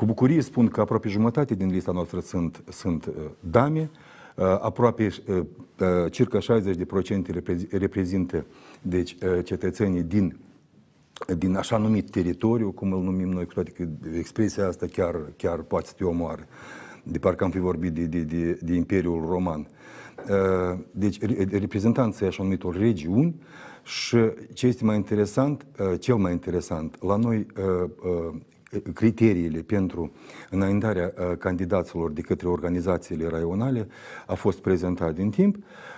cu bucurie spun că aproape jumătate din lista noastră sunt, sunt uh, dame, uh, aproape uh, uh, circa 60% reprezi- reprezintă deci, uh, cetățenii din din așa numit teritoriu, cum îl numim noi, cu toate că expresia asta chiar, chiar poate să te omoare. De parcă am fi vorbit de, de, de, de Imperiul Roman. Uh, Deci, re- reprezentanții așa numitor regiuni și ce este mai interesant, uh, cel mai interesant, la noi uh, uh, criteriile pentru înaintarea uh, candidaților de către organizațiile raionale a fost prezentat din timp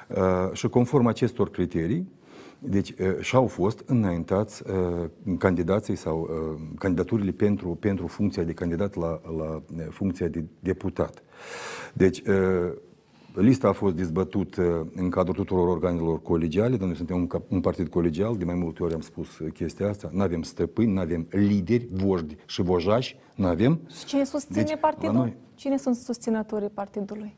uh, și conform acestor criterii, Deci uh, și-au fost înaintați uh, candidații sau uh, candidaturile pentru, pentru funcția de candidat la, la uh, funcția de deputat. Deci uh, Lista a fost dezbătută în cadrul tuturor organelor colegiale, dar noi suntem un, un partid colegial, de mai multe ori am spus chestia asta, nu avem stăpâni, nu avem lideri, voșdi și vojași, nu avem. Cine susține Deci, partidul? la noi- Cine sunt susținătorii partidului?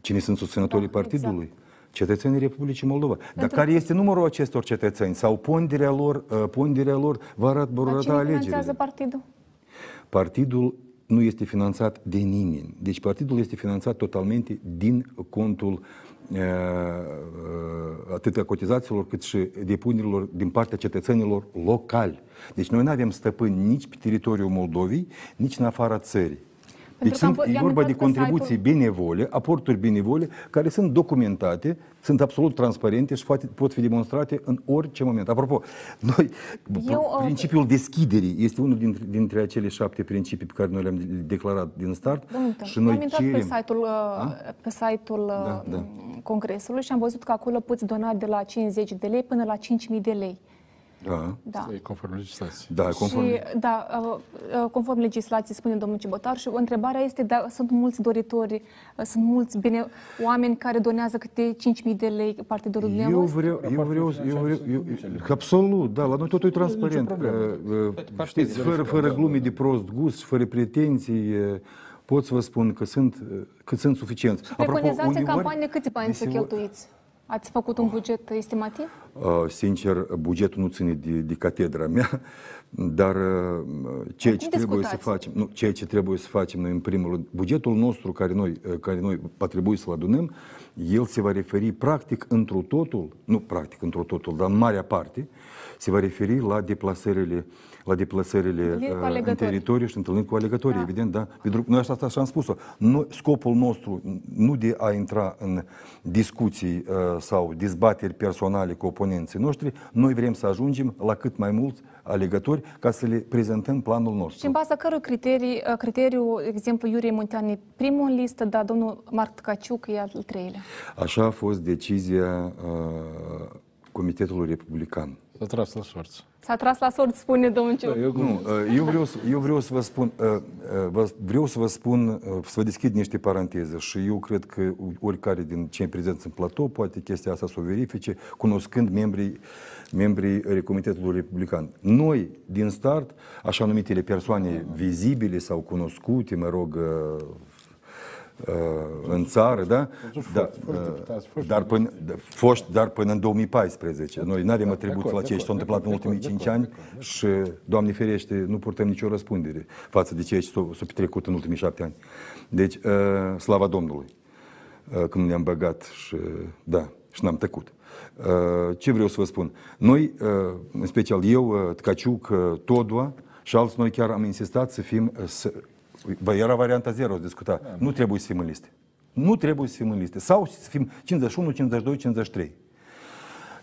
Cine sunt susținătorii Da, partidului? Cetățenii Republicii Moldova. Dar care este numărul acestor cetățeni sau ponderea lor, uh, ponderea lor va arăta, vor Dar arăta cine alegerile? finanțează partidul? Partidul nu este finanțat de nimeni. Deci partidul este finanțat totalmente din contul uh, uh, atât a cotizațiilor cât și depunerilor din partea cetățenilor locali. Deci noi nu avem stăpâni nici pe teritoriul Moldovei, nici în afara țării. Deci că am sunt, vă- e i-am vorba de intrat pe contribuții site-ul- benevole, aporturi benevole, care sunt documentate, sunt absolut transparente și poate, pot fi demonstrate în orice moment. Apropo, noi, Eu, uh, principiul deschiderii este unul dintre, dintre acele șapte principii pe care noi le-am declarat din start Domnul și am noi intrat cerem... pe site-ul, uh, pe site-ul Da, uh, da. Congresului și am văzut că acolo poți dona de la 50 de lei până la 5.000 de lei. Da, Da. E conform legislației. da, conform... Și, da, uh, uh, conform legislației, spune domnul Cibotar, și întrebarea este, da, sunt mulți doritori, uh, sunt mulți bine, oameni care donează câte 5.000 de lei partidului Eu dumneavoastră? vreau, eu vreau, eu vreau, eu, absolut, da, la noi totul e transparent. Uh, uh, Știți, fără, fără glume de prost gust și fără pretenții, uh, pot să vă spun că sunt, uh, că sunt suficienți. Preconizați în uneori, campanie câți bani să deseori- cheltuiți? Ați făcut un buget estimativ? Uh, Sincer, bugetul nu ține de, de catedra mea, dar uh, ceea ce Cum trebuie să discutați? facem, nu, ceea ce trebuie să facem noi în primul rând, bugetul nostru care noi, uh, care noi va trebui să-l adunăm, el se va referi practic într totul, nu practic într totul, dar în marea parte, se va referi la deplasările la deplasările Întâlniri cu uh, în alegători. teritoriu și întâlniri cu alegătorii, Da. evident, da. Pentru că noi asta, asta am spus-o. Noi, scopul nostru nu de a intra în discuții uh, sau dezbateri personale cu oponenții noștri, noi vrem să ajungem la cât mai mulți alegători ca să le prezentăm planul nostru. Și în baza cărui criterii, uh, criteriu, de exemplu, Iurie Muntean e primul în listă, dar domnul Marc Tcaciuc e al treilea. Așa a fost decizia uh, Comitetului Republican. S-a tras la sorți. S-a tras la sort, spune domnul Ciuc. Eu Nu, uh, eu vreau, să, eu vreau să vă spun, uh, uh, vă- vreau să vă spun, uh, să vă deschid niște paranteze și eu cred că oricare din cei prezenți în platou poate chestia asta să o verifice, cunoscând membrii, membrii Comitetului Republican. Noi, din start, așa numitele persoane vizibile sau cunoscute, mă rog, uh, uh, în țară, da? da foști deputați, foști dar, până, da, foști, dar până în 2014. Noi nu avem atribuții acord, la ceea ce s-a de întâmplat în acord, de ultimii acord, 5 de ani acord, de și, Doamne ferește, nu purtăm nicio răspundere față de ceea ce s-a, s-a petrecut în ultimii șapte ani. Deci, uh, slava Domnului, uh, când ne-am băgat și, da, și n-am tăcut. Uh, ce vreau să vă spun? Noi, uh, în special eu, uh, Tcaciuc, uh, Todua și alți, noi chiar am insistat să fim, uh, să, Bă, era varianta 0, se discuta. Nu trebuie să fim în liste. Nu trebuie să fim în liste. Sau să fim 51, 52, 53.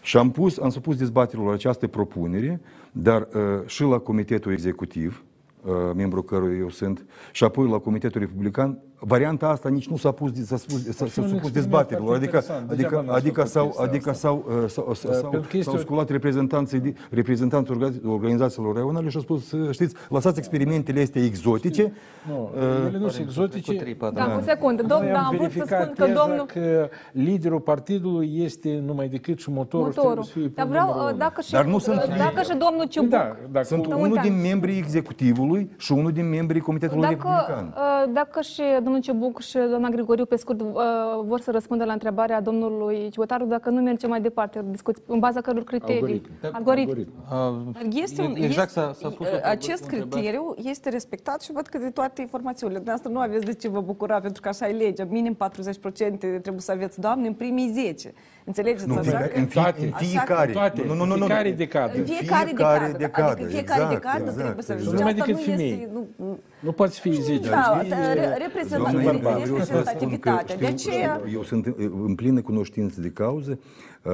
Și am pus, am supus dezbaterilor această propunere, dar uh, și la Comitetul Executiv, uh, membru căruia eu sunt, și apoi la Comitetul Republican, varianta asta nici nu s-a pus, s-a spus, s-a, s-a un supus experiment dezbaterilor. foarte Adică, interesant. Degeaba adică, n-ați adică făcut s-au, chestia adică asta. s-au, uh, s-au, s-au, pentru că este s-au o- sculat reprezentanții, de- reprezentanții orga- organizațiilor raionale și au spus, uh, știți, lăsați experimentele astea exotice, Nu, Uh, ele nu sunt exotice. tripa, Da, o secundă. Noi Domnul, am am vrut să verificat spun că teza domnul... că liderul partidului este numai decât și motorul, și trebuie Motorul. să fie Dar pe vreau, numărul uh, unu. dacă și, Dar nu sunt- uh, dacă și domnul Ciubuc... Da, dacă sunt Da, unul uite. din membrii executivului și unul din membrii Comitetului Dacă, Republican. uh, dacă și domnul Ciubuc și doamna Grigoriu, pe scurt, uh, vor să răspundă la întrebarea domnului Cibotaru, dacă nu merge mai departe, discuți în baza căror criterii. Algoritm. Algoritm. Uh, Este un, exact este, s-a, s-a spus acest criteriu este respectat și văd că de toate informațiunile. Dumneavoastră nu aveți de ce vă bucura, pentru că așa e legea. Minim 40% trebuie să aveți, doamne, în primii 10. Înțelegeți? Nu, așa în, că- în, fie, Toate. în Așa fiecare. toate. Nu, nu, nu, nu, nu. Fiecare decadă. În În fiecare, fiecare decadă. decadă, Adică fiecare exact, decadă exact, trebuie să exact. Și Numai asta decât nu femei. este... Nu, Nu poți fi 10. da, știi? re- reprezenta- Doamne, re- vreau să vă spun că reprezentativitatea. De știu- aceea, știu, eu sunt în plină cunoștință de cauză. Uh,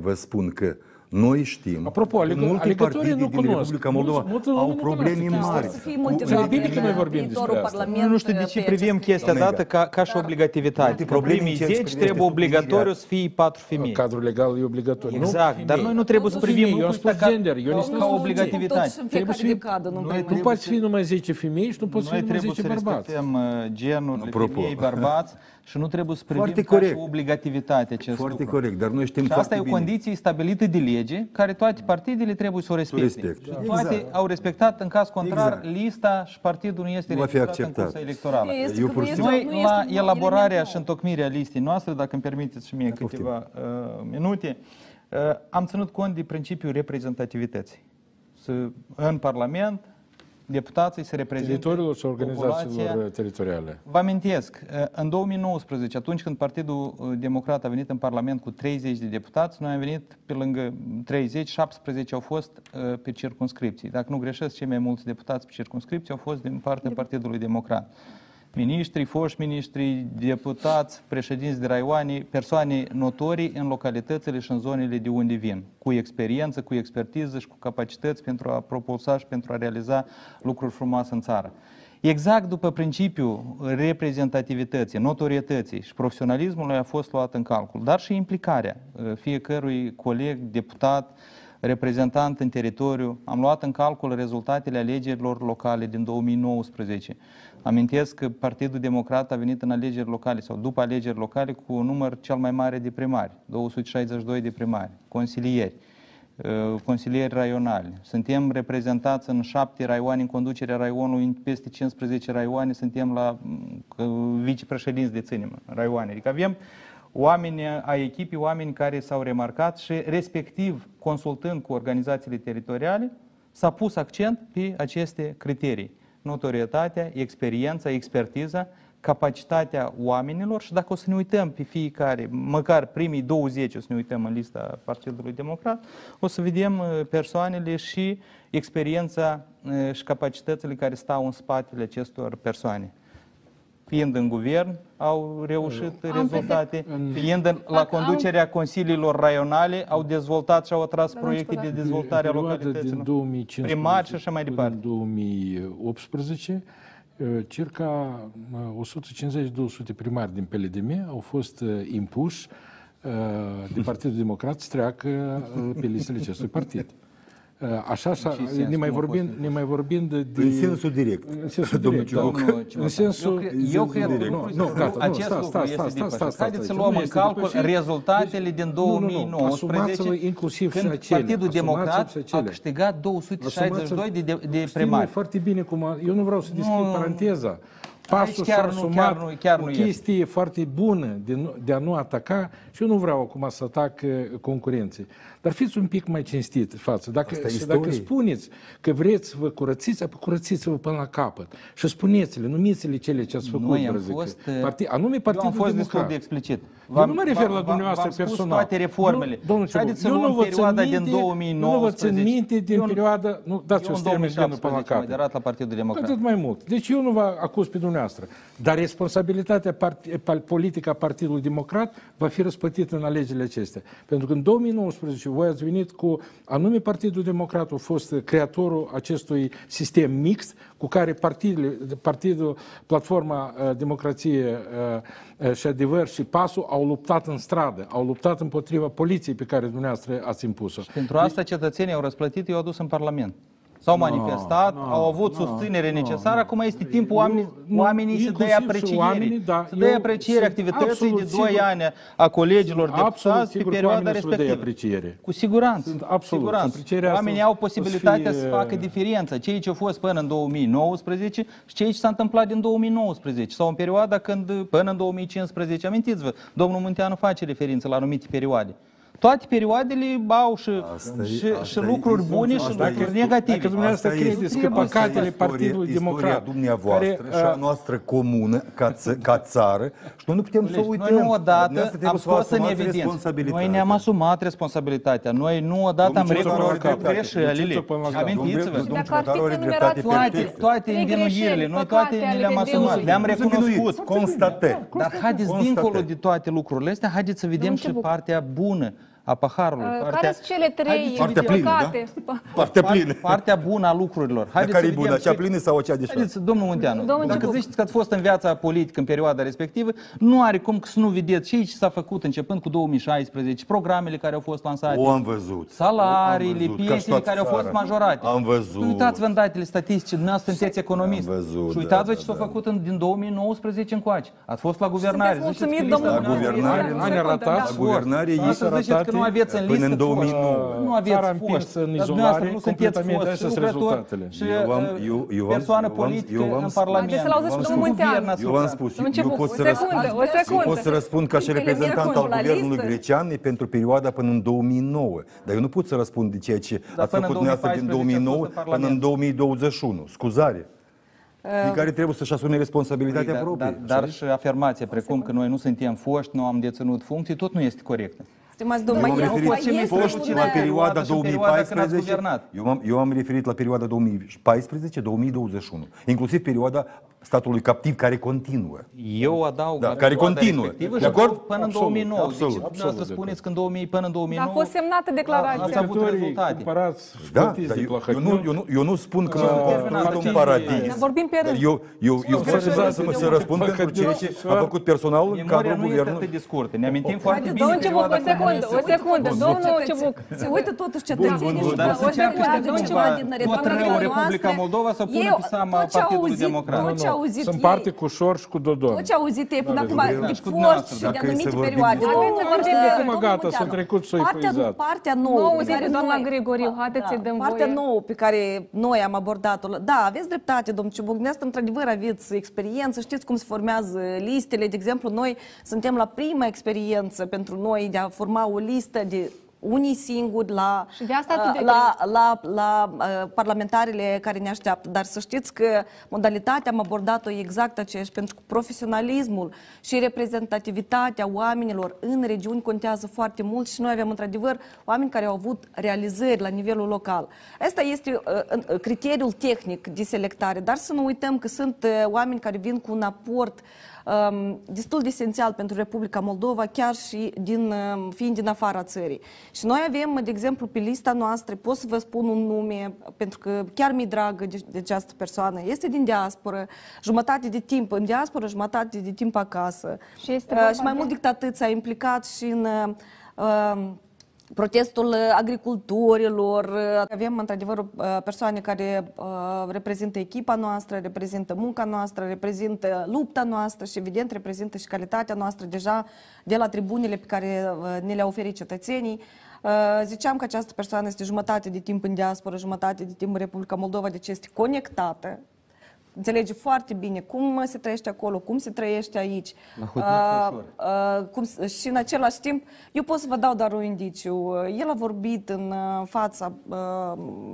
Vă spun că Noi știm Apropo, că aleg- multe alegătorii partide nu din cunosc. Republica Moldova Mulți- multă au lume nu probleme cunoaște chestia mari. Să fie cu- motivat bine că noi în vorbim viitorul despre asta. Parlament Nu știu de pe ce acest privim subiect. chestia Omega. dată ca, ca și obligativitate. Că probleme primii în ceea ce 10 privește trebuie suplinirea- obligatoriu să fie patru femei. Cadrul legal e obligatoriu. Exact, nu dar femei. noi nu trebuie să Nu privim femei, eu am lucrul ăsta spus ca, gender, eu ca, nici nu ca spun obligativitate. Totuși, în Trebuie fiecare să fie- decadă nu Noi mai Nu trebuie poți să- fi numai 10 femei și nu poți fi Noi numai trebuie 10 să bărbați. respectăm uh, genurile Apropo. femei, bărbați și nu trebuie să privim Foarte ca și corect. obligativitate acest Foarte lucru. corect, dar noi știm Și asta foarte e o bine. condiție stabilită de lege, care toate partidele trebuie să o respecte. respecte. Și toate Exact. au respectat, în caz contrar, Exact. lista și partidul nu este Nu va fi registrat în acceptat. cursa electorală. Este Eu că pur nu și este- Noi, nu la este un elaborarea element și nou. întocmirea listei noastre, dacă îmi permiteți și mie câteva uh, minute, uh, am ținut cont de principiul reprezentativității. Să, în Parlament, deputații se reprezintă Teritoriilor sau populația. organizațiilor teritoriale. Vă amintesc, uh, în 2019, atunci când Partidul uh, Democrat a venit în Parlament cu 30 de deputați, noi am venit pe lângă 30, 17 au fost uh, pe circunscripții. Dacă nu greșesc, cei mai mulți deputați pe circunscripții au fost din partea Partidului Democrat. Ministri, foști ministri, deputați, președinți de raioane, persoane notorii în localitățile și în zonele de unde vin, cu experiență, cu expertiză și cu capacități pentru a propulsa și pentru a realiza lucruri frumoase în țară. Exact după principiul reprezentativității, notorietății și profesionalismului a fost luat în calcul, dar și implicarea uh, fiecărui coleg, deputat, reprezentant în teritoriu. Am luat în calcul rezultatele alegerilor locale din 2019. Amintesc că Partidul Democrat a venit în alegeri locale sau după alegeri locale cu un număr cel mai mare de primari, 262 de primari, consilieri uh, consilieri raionali. Suntem reprezentați în șapte raioane, în conducerea raionului, în peste 15 raioane, suntem la mm, vicepreședinți de ținem raioane. Adică avem oameni ai echipii, oameni care s-au remarcat și respectiv consultând cu organizațiile teritoriale, s-a pus accent pe aceste criterii. Notorietatea, experiența, expertiza, capacitatea oamenilor și dacă o să ne uităm pe fiecare, măcar primii 20 o să ne uităm în lista Partidului Democrat, o să vedem uh, persoanele și experiența uh, și capacitățile care stau în spatele acestor persoane. Fiind în guvern, au reușit rezultate. Fiind în, la Am- conducerea consiliilor raionale, au dezvoltat și au atras Da, proiecte de Nicola. dezvoltare a Perioada din localităților. 2015 primari și așa mai până departe. În 2018, uh, circa uh, 150-200 primari din PLDM au fost uh, impuși uh, de Partidul Democrat să treacă uh, pe listele acestui partid. Uh, Așa, așa ce sens? ne mai Cum a vorbind, fost ne mai vorbind de... În sensul direct. În sensul Domnul direct, da. Ciuc. Domnul Ciuc. În sensul... Eu cred- eu cred că Nu, lucrul nu, este- gata, nu, acest sta, lucru sta, este sta, sta, depășit. sta, sta, Haideți să sta, luăm nu în este calcul depășit. rezultatele din Nu, nu, nu, 2019, asumați-vă inclusiv și când acele, Partidul asumați-vă Democrat și a acele. câștigat 262 de, de, de Știm primari. foarte bine cum... A, eu nu vreau să deschid Nu. paranteza. Pasul chiar și-a nu- asumat chiar nu- chiar o nu este. chestie foarte bună de, nu, de a nu ataca și eu nu vreau acum să atac uh, concurenții. Dar fiți un pic mai cinstit față. Dacă, Asta e și dacă istorie. spuneți că vreți să vă curățiți, apoi curățiți-vă până la capăt. Și spuneți-le, numiți-le cele ce ați făcut. Noi am vreau să zic. fost, uh, Parti, anume Partidul eu am fost Democrat. destul de explicit. Eu nu mă refer la V-am- dumneavoastră v-am spus personal. toate reformele. Nu, domnul Și haideți să Ciucu, eu luăm nu vă țin perioada minte, din Eu nu vă 2019. țin minte din Eu- perioada... Nu, dați-o Eu în să termin genul până la 2017 am capăt. aderat la Partidul Democrat. Atât mai mult. Deci eu nu vă acuz pe dumneavoastră. Dar responsabilitatea part- pa- politică a Partidului Democrat va fi răspătită în alegerile acestea. Pentru că în 2019 voi ați venit cu anume Partidul Democrat a fost creatorul acestui sistem mixt cu care partidele, partidul, Platforma uh, Democrație uh, uh, și Adevăr și PASul au luptat în stradă, au luptat împotriva poliției pe care dumneavoastră ați impus-o. Pentru asta cetățenii au răsplătit, i-au adus în Parlament. S-au manifestat, au avut susținere necesară, acum este timpul oamenii, nu, oamenii să inclusiv dea și apreciere. oamenii, da, să dea eu apreciere sunt activității absolut de 2 sigur- ani a colegilor Absolut deputați pe sigur că perioada oamenii să vă dea respectivă. apreciere. Cu siguranță. Sunt absolut. siguranță. Aprecierea asta Oamenii o- au o să posibilitatea fie- să facă diferența. Cei ce au fost până în 2019 și cei ce s-a întâmplat din 2019 sau în perioada când, până în 2015, amintiți-vă, domnul Munteanu face referință la anumite perioade. Toate perioadele au și, Asta e- și, asta și e- lucruri bune și asta lucruri este- negative. Dacă dumneavoastră Asta credeți este- că asta e păcatele istoria- Partidului istoria Democrat, dumneavoastră care, și a uh, noastră comună ca, ță, ca țară și noi nu putem să o uităm. Noi nu odată Dumneavoastră trebuie am să vă scos în asumați evidență. responsabilitatea. Noi ne-am asumat responsabilitatea. Noi nu odată am Domnul Ciucă are recunoscut dreptate. greșelile. Domnul Ciucă până la capăt. Amintiți-vă. Domnul Dacă ar fi Ciucă are să dreptate numerați Toate, perfectă. toate Trei învinuirile, greșeli, noi păcate toate ale ni le-am asumat, PDU-ului. le-am Nu sunt recunoscut. vinuiți, constatări. Dar haideți Constatări. dincolo de toate lucrurile astea, haideți să vedem și început. partea bună a paharului. Uh, partea, Care sunt cele trei Haideți să Partea vedem. plină, plicate? Partea par- plină. Partea bună a lucrurilor. Dar Haideți care e să vedem bună? Cea ce- plină sau cea de șoară? Haideți, domnul Munteanu, Domnul dacă Ciubuc. ziceți că ați fost în viața politică în perioada respectivă, nu are cum să nu vedeți și ce s-a făcut începând cu 2016, programele care au fost lansate. O am văzut. Salariile, O am văzut, ca și pensiile toată care au fost țara. majorate. Am văzut. Uitați-vă în datele statistice, dumneavoastră sunteți economist. Am văzut, și da, uitați-vă da, ce s-a da. făcut în, din 2019 încoace. Ați fost la guvernare. Sunteți Ziceți că mulțumit, lista domnul La dumneavoastră guvernare. e- Ani ratați. La guvernare ei Astăzi sunt ziceți că nu aveți în până listă în 2009. foști. Nu aveți Țara foști. împinsă în Dar izolare, dumneavoastră nu sunteți completamente. foști Astea sunt lucrător rezultatele. și Eu am- uh, eu- eu am- persoană eu am- politică eu am în spus- Parlament. Haideți să-l auziți pe Și domnul cu Munteanu. guvern ați Eu am lucrat. spus, Domnul eu Ciubuc, pot o să răspund. secundă, o Eu pot secundă. să răspund ca și Încă le reprezentant merg al la guvernului listă. grecean pentru perioada până în 2009. Dar eu nu pot să răspund de ceea ce ați până în făcut dumneavoastră din 2014 2009 ați fost în până în Parlament. 2021. Scuzare. Fiecare trebuie să-și asume responsabilitatea Dar, proprie. dar, dar și afirmația precum că noi nu suntem foști, nu am deținut funcții, tot nu este corectă. Stimați Eu domnul, m-am mai referit este- este foști un- la perioada perioadă și în perioada când ați 2014. guvernat. Eu m-am, eu am referit la perioada 2014-2021. Inclusiv perioada statului captiv care continuă. Eu adaug Da, la care perioada continuă. respectivă De și acord? adaug până în Absolut, 2009. absolut, deci, absolut dumneavoastră de spuneți că în 2000, până în Dar 2009... a fost semnată declarația. Ați avut Lucrătorii rezultate. cumpărați și Da, plătiți dar de eu, eu, Plahotniuc. nu, eu, nu, eu nu spun că noi am construit un partidul- paradis. Dar vorbim pe Dar rând. eu, eu, eu vreau să, scuzați, să, mă- să eu- răspund Păi, pentru că ceea eu- ce a făcut personalul în Memoria cadrul nu este guvernului. atât de scurtă. Ne amintim foarte Haideți, bine Domnul Ciubuc, perioada o secundă, o secundă, domnul Ciubuc. Se uită totuși cetățenii bun, și Dar dacă să o înceapă să și vadă domnul ceva ceva din tot Republica rău Republica noastră, Moldova să pună eu pe seama tot ce Partidului auzit- Democrat. Tot ce auzit Sunt ei- parte cu Șor și cu Dodon. Tot ce auzit ei până acum, guvernul. de Și cu foști dumneavoastră, și de dacă e să anumite vorbim perioade. despre- Haideți să vorbim Domnul acum, gata, Munteanu, sunt trecut și s-au partea, epuizat. partea Nu nouă pe auziți care pe doamna noi- Grigoriu, haideți să-i dăm Partea voie. nouă pe care noi am abordat-o. Da, aveți dreptate, domnul Ciubuc. Dumneavoastră, într-adevăr, aveți experiență, știți cum se formează listele. De exemplu, noi suntem la prima experiență pentru noi de a forma o listă de unii singuri la, Și de asta atât de la, la, la, uh, parlamentarele care ne așteaptă. Dar să știți că modalitatea am abordat-o exact aceeași, pentru că profesionalismul și reprezentativitatea oamenilor în regiuni contează foarte mult și noi avem într-adevăr oameni care au avut realizări la nivelul local. Asta este uh, uh, criteriul tehnic de selectare, dar să nu uităm că sunt uh, oameni care vin cu un aport um, destul de esențial pentru Republica Moldova, chiar și din, um, fiind din afara țării. Și noi avem, de exemplu, pe lista noastră, pot să vă spun un nume, pentru că chiar mi-e dragă de, de această persoană, este din diasporă, jumătate de timp în diasporă, jumătate de timp acasă. Și este Uh, vorba și mai de- mult decât atât s-a implicat și în uh, um, protestul uh, agricultorilor. Uh, Avem, într-adevăr, uh, persoane care uh, reprezintă echipa noastră, reprezintă munca noastră, reprezintă lupta noastră și, evident, reprezintă și calitatea noastră deja de la tribunile pe care uh, ne le-au oferit cetățenii. Uh, Ziceam că această persoană este jumătate de timp în diaspora, jumătate de timp în Republica Moldova, deci este conectată înțelege foarte bine cum se trăiește acolo, cum se trăiește aici. La Hotniuc Uh, Fășor. uh, cum, s- și în același timp, eu pot să vă dau doar un indiciu. Uh, El a vorbit în uh, fața uh,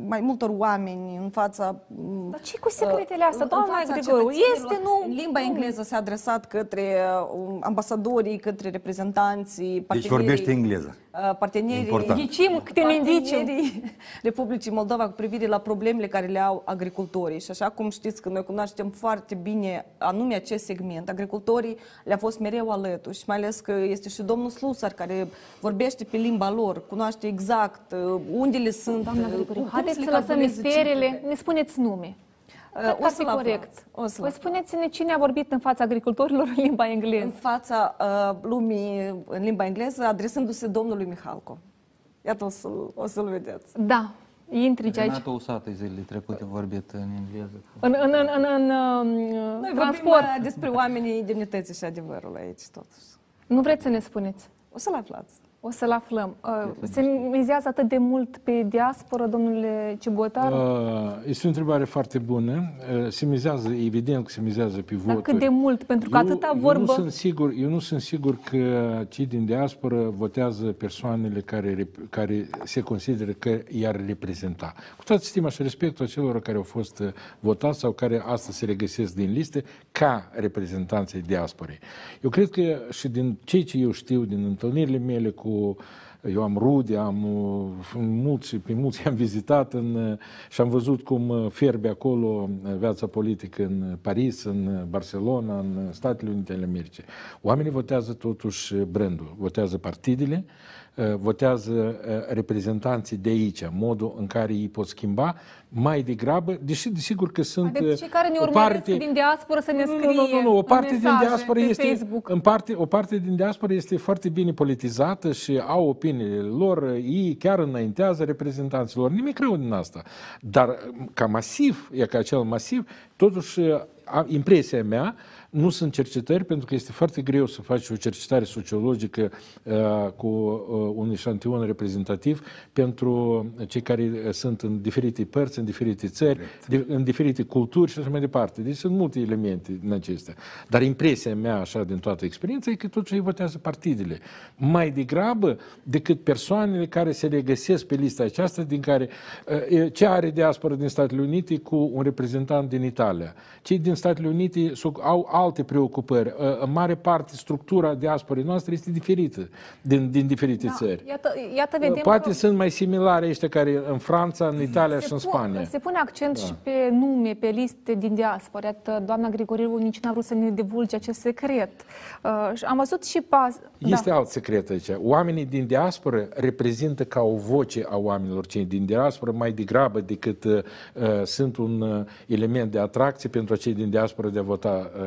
mai multor oameni, în fața... um, Dar ce cu secretele astea, în doamna fața Grigoriu? cetățenilor. Este, nu? În limba engleză s-a adresat către uh, ambasadorii, către reprezentanții, Deci partenerii... vorbește engleză. Uh, partenerii, Important. Ghicim câte un indiciu. partenerii Republicii Moldova cu privire la problemele care le au agricultorii. Și așa cum știți că noi cunoaștem foarte bine anume acest segment, agricultorii le-a fost mereu alături și mai ales că este și domnul Slusar care vorbește pe limba lor, cunoaște exact uh, unde le sunt, Doamna uh, Grigoriu, cum haideți se să le lăsăm calculeze misteriile, cifrele. ne spuneți nume. Uh, Cred că o ar să fi le corect. aflați, o să le Păi aflați. spuneți-ne cine a vorbit în fața agricultorilor în limba În engleză. fața uh, lumii în limba engleză, adresându-se domnului Mihalco. Iată, o să-l, o să-l vedeți. Da, intrigi aici. Renato Usată zilele trecute a vorbit în engleză. În, în, în, în, în Noi uh, vorbim transport. uh, despre oamenii demnității și adevărului aici, totuși. Nu vreți să ne spuneți? O să-l aflați. O să-l aflăm. Uh, Se mizează atât de mult pe diasporă, domnule Cibotar? Uh, Este o întrebare foarte bună. Uh, Se mizează, evident că se mizează pe Dar voturi. cât de mult? Pentru că atâta Eu nu, vorbă... sunt sigur, eu nu sunt sigur că cei din diaspora votează persoanele care, rep- care se consideră că i-ar reprezenta. Cu toată stima și respectul acelor care au fost uh, votați sau care astăzi se regăsesc din liste ca reprezentanții diasporei. Eu cred că și din cei ce eu știu, din întâlnirile mele cu eu am rude, am uh, mulți, pe mulți am vizitat în, uh, și am văzut cum uh, fierbe acolo uh, viața politică în Paris, în uh, Barcelona, în Statele Unite ale Americii. Oamenii votează totuși brandul, votează partidele, uh, votează uh, reprezentanții de aici, modul în care ei pot schimba, mai degrabă, deși desigur că sunt Haideți, cei care ne o urmăresc parte... din diaspora să ne scrie Nu, nu, nu, nu. O parte din diaspora pe este, Facebook. în parte, o parte din diaspora este foarte bine politizată și au opiniile lor, ei chiar înaintează reprezentanților. Nimic rău din asta. Dar ca masiv, e ca acel masiv, totuși a- impresia mea nu sunt cercetări, pentru că este foarte greu să faci o cercetare sociologică uh, cu uh, un eșantion reprezentativ pentru cei care uh, sunt în diferite părți, în diferite țări, di- în diferite culturi și așa mai departe. Deci sunt multe elemente din acestea. Dar impresia mea, așa, din toată experiența, e că totuși ei votează partidele. Mai degrabă decât persoanele care se regăsesc pe lista aceasta, din care uh, ce are diaspora din Statele Unite cu un reprezentant din Italia. Cei din Statele Unite s- au alte preocupări. Uh, În mare parte, structura diasporei noastre este diferită din, din diferite Da, țări. Iată, iată vedem Poate că sunt mai similare ăștia care în Franța, în Italia și în se, pu- Spania. se pune accent și pe nume, pe liste din diaspora. Iată, doamna Grigoriu nici n-a vrut să ne divulge acest secret. Uh, și am văzut și pas... Este da. alt secret aici. Oamenii din diasporă reprezintă ca o voce a oamenilor cei din diasporă mai degrabă decât uh, uh, sunt un uh, element de atracție pentru cei din diasporă de a vota uh,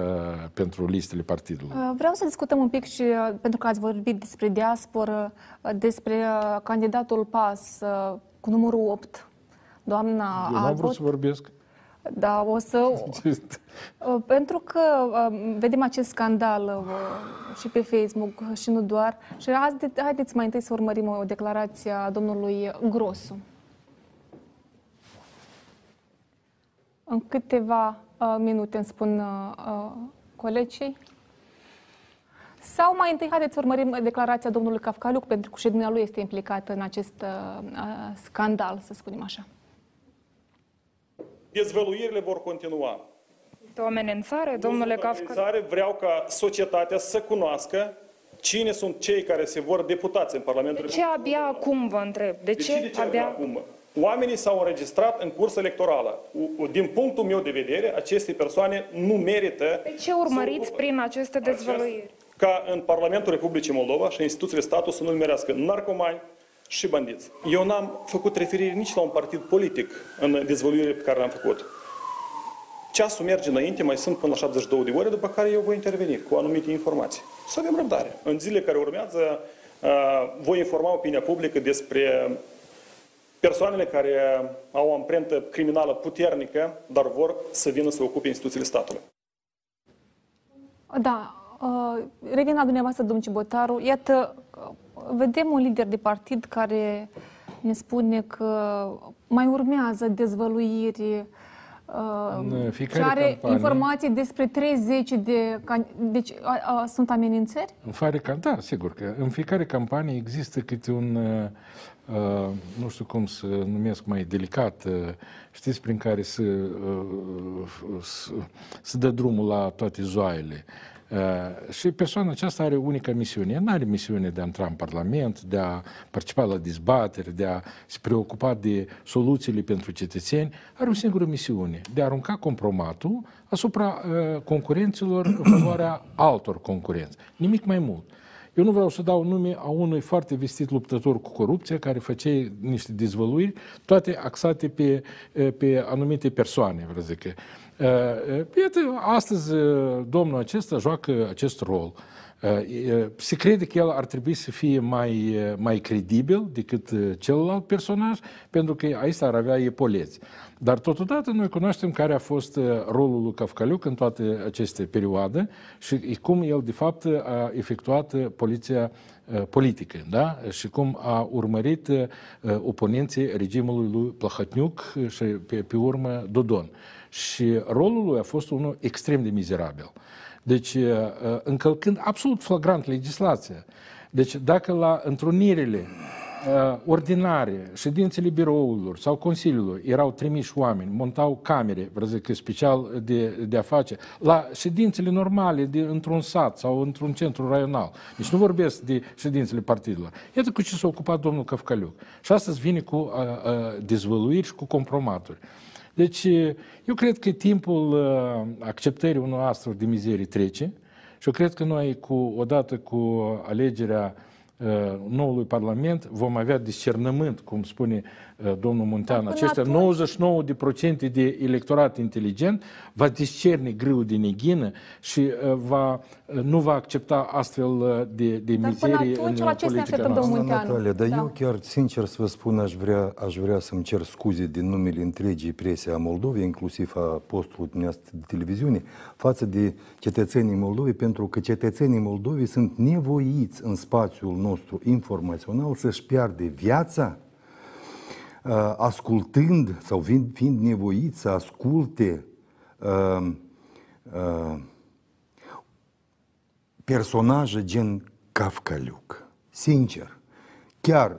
pentru listele partidelor. Uh, Vreau să discutăm un pic și, uh, pentru că ați vorbit despre diasporă, uh, despre uh, candidatul PAS uh, cu numărul 8, doamna Eu n-am vrut Albot. să vorbesc. Da, o să... Uh, Pentru că uh, vedem acest scandal uh, și pe Facebook și nu doar. Și azi, de- haideți mai întâi să urmărim o declarație a domnului Grosu. În câteva uh, minute îmi spun uh, uh, colegii. Sau mai întâi, haideți să urmărim declarația domnului Cafcaliuc, pentru că și dumnealui este implicat în acest uh, uh, scandal, să spunem așa. Dezvăluirile vor continua. Este o amenințare, domnule Nu sunt Kafka? amenințare, Vreau ca societatea să cunoască cine sunt cei care se vor deputați în Parlamentul De ce abia acum vă întreb? De De ce, de ce ce abia abia? acum? Oamenii s-au înregistrat în curs electorală. U- Din punctul meu de vedere, aceste persoane nu merită De ce urmăriți să- prin aceste dezvăluiri? ca în Parlamentul Republicii Moldova și instituțiile statului să nu numerească narcomani și bandiți. Eu n-am făcut referire nici la un partid politic în dezvăluirile pe care le-am făcut. Ceasul merge înainte, mai sunt până la 72 de ore, după care eu voi interveni cu anumite informații. Să avem răbdare. În zilele care urmează, uh, voi informa opinia publică despre persoanele care au o amprentă criminală puternică, dar vor să vină să ocupe instituțiile statului. Da, uh, revin la dumneavoastră, domnul Cibotaru. Iată, uh, vedem un lider de partid care ne spune că mai urmează dezvăluiri uh, În fiecare și are campanie- informații despre 30 de... can- Deci a, a, sunt amenințări? În fiecare, da, sigur că în fiecare campanie există câte un, uh, uh, nu știu cum să numesc mai delicat, uh, știți, prin care să, uh, să, să dă drumul la toate zoaiele. Uh, și persoana aceasta are unica misiune. Ea nu are misiune de a intra în Parlament, de a participa la dezbateri, de a se preocupa de soluțiile pentru cetățeni. Are o singură misiune, de a arunca compromatul asupra uh, concurenților în favoarea altor concurenți. Nimic mai mult. Eu nu vreau să dau nume a unui foarte vestit luptător cu corupția care făcea niște dezvăluiri, toate axate pe, pe anumite persoane, vreau zic. Iată, astăzi domnul acesta joacă acest rol. Se crede că el ar trebui să fie mai, mai credibil decât celălalt personaj, pentru că aici ar avea epoleți. Dar totodată noi cunoaștem care a fost rolul lui Cafcaliuc în toate aceste perioade și cum el, de fapt, a efectuat poliția politică, da? Și cum a urmărit oponenții regimului lui Plahotniuc și pe, pe urmă Dodon. Și rolul lui a fost unul extrem de mizerabil. Deci, încălcând absolut flagrant legislația. Deci, dacă la întrunirile uh, ordinare, ședințele birourilor sau consiliilor erau trimiși oameni, montau camere, vreau zic, special de, de afaceri, la ședințele normale de, într-un sat sau într-un centru raional. Deci nu vorbesc de ședințele partidelor. Iată cu ce s-a ocupat domnul Căfcăliuc. Și astăzi vine cu uh, uh, dezvăluiri și cu compromaturi. Deci, eu cred că timpul uh, acceptării unui astfel de mizerii trece și eu cred că noi, cu, odată cu alegerea uh, noului Parlament vom avea discernământ, cum spune uh, domnul Muntean, aceștia 99% de electorat inteligent va discerne grâu de neghină și uh, va, uh, nu va accepta astfel uh, de, de Dar până mizerie atunci, în la ce ne politica așteptăm, noastră. domnul Munteanu? Natalia, dar Da. eu chiar, sincer să vă spun, aș vrea, aș vrea să-mi cer scuze din numele întregii prese a Moldovei, inclusiv a postului dumneavoastră de televiziune, față de cetățenii Moldovei, pentru că cetățenii Moldovei sunt nevoiți în spațiul nostru informațional să-și piardă viața uh, ascultând sau fiind, fiind nevoiți să asculte uh, uh, personaje gen Kafkaliuc. Sincer, chiar,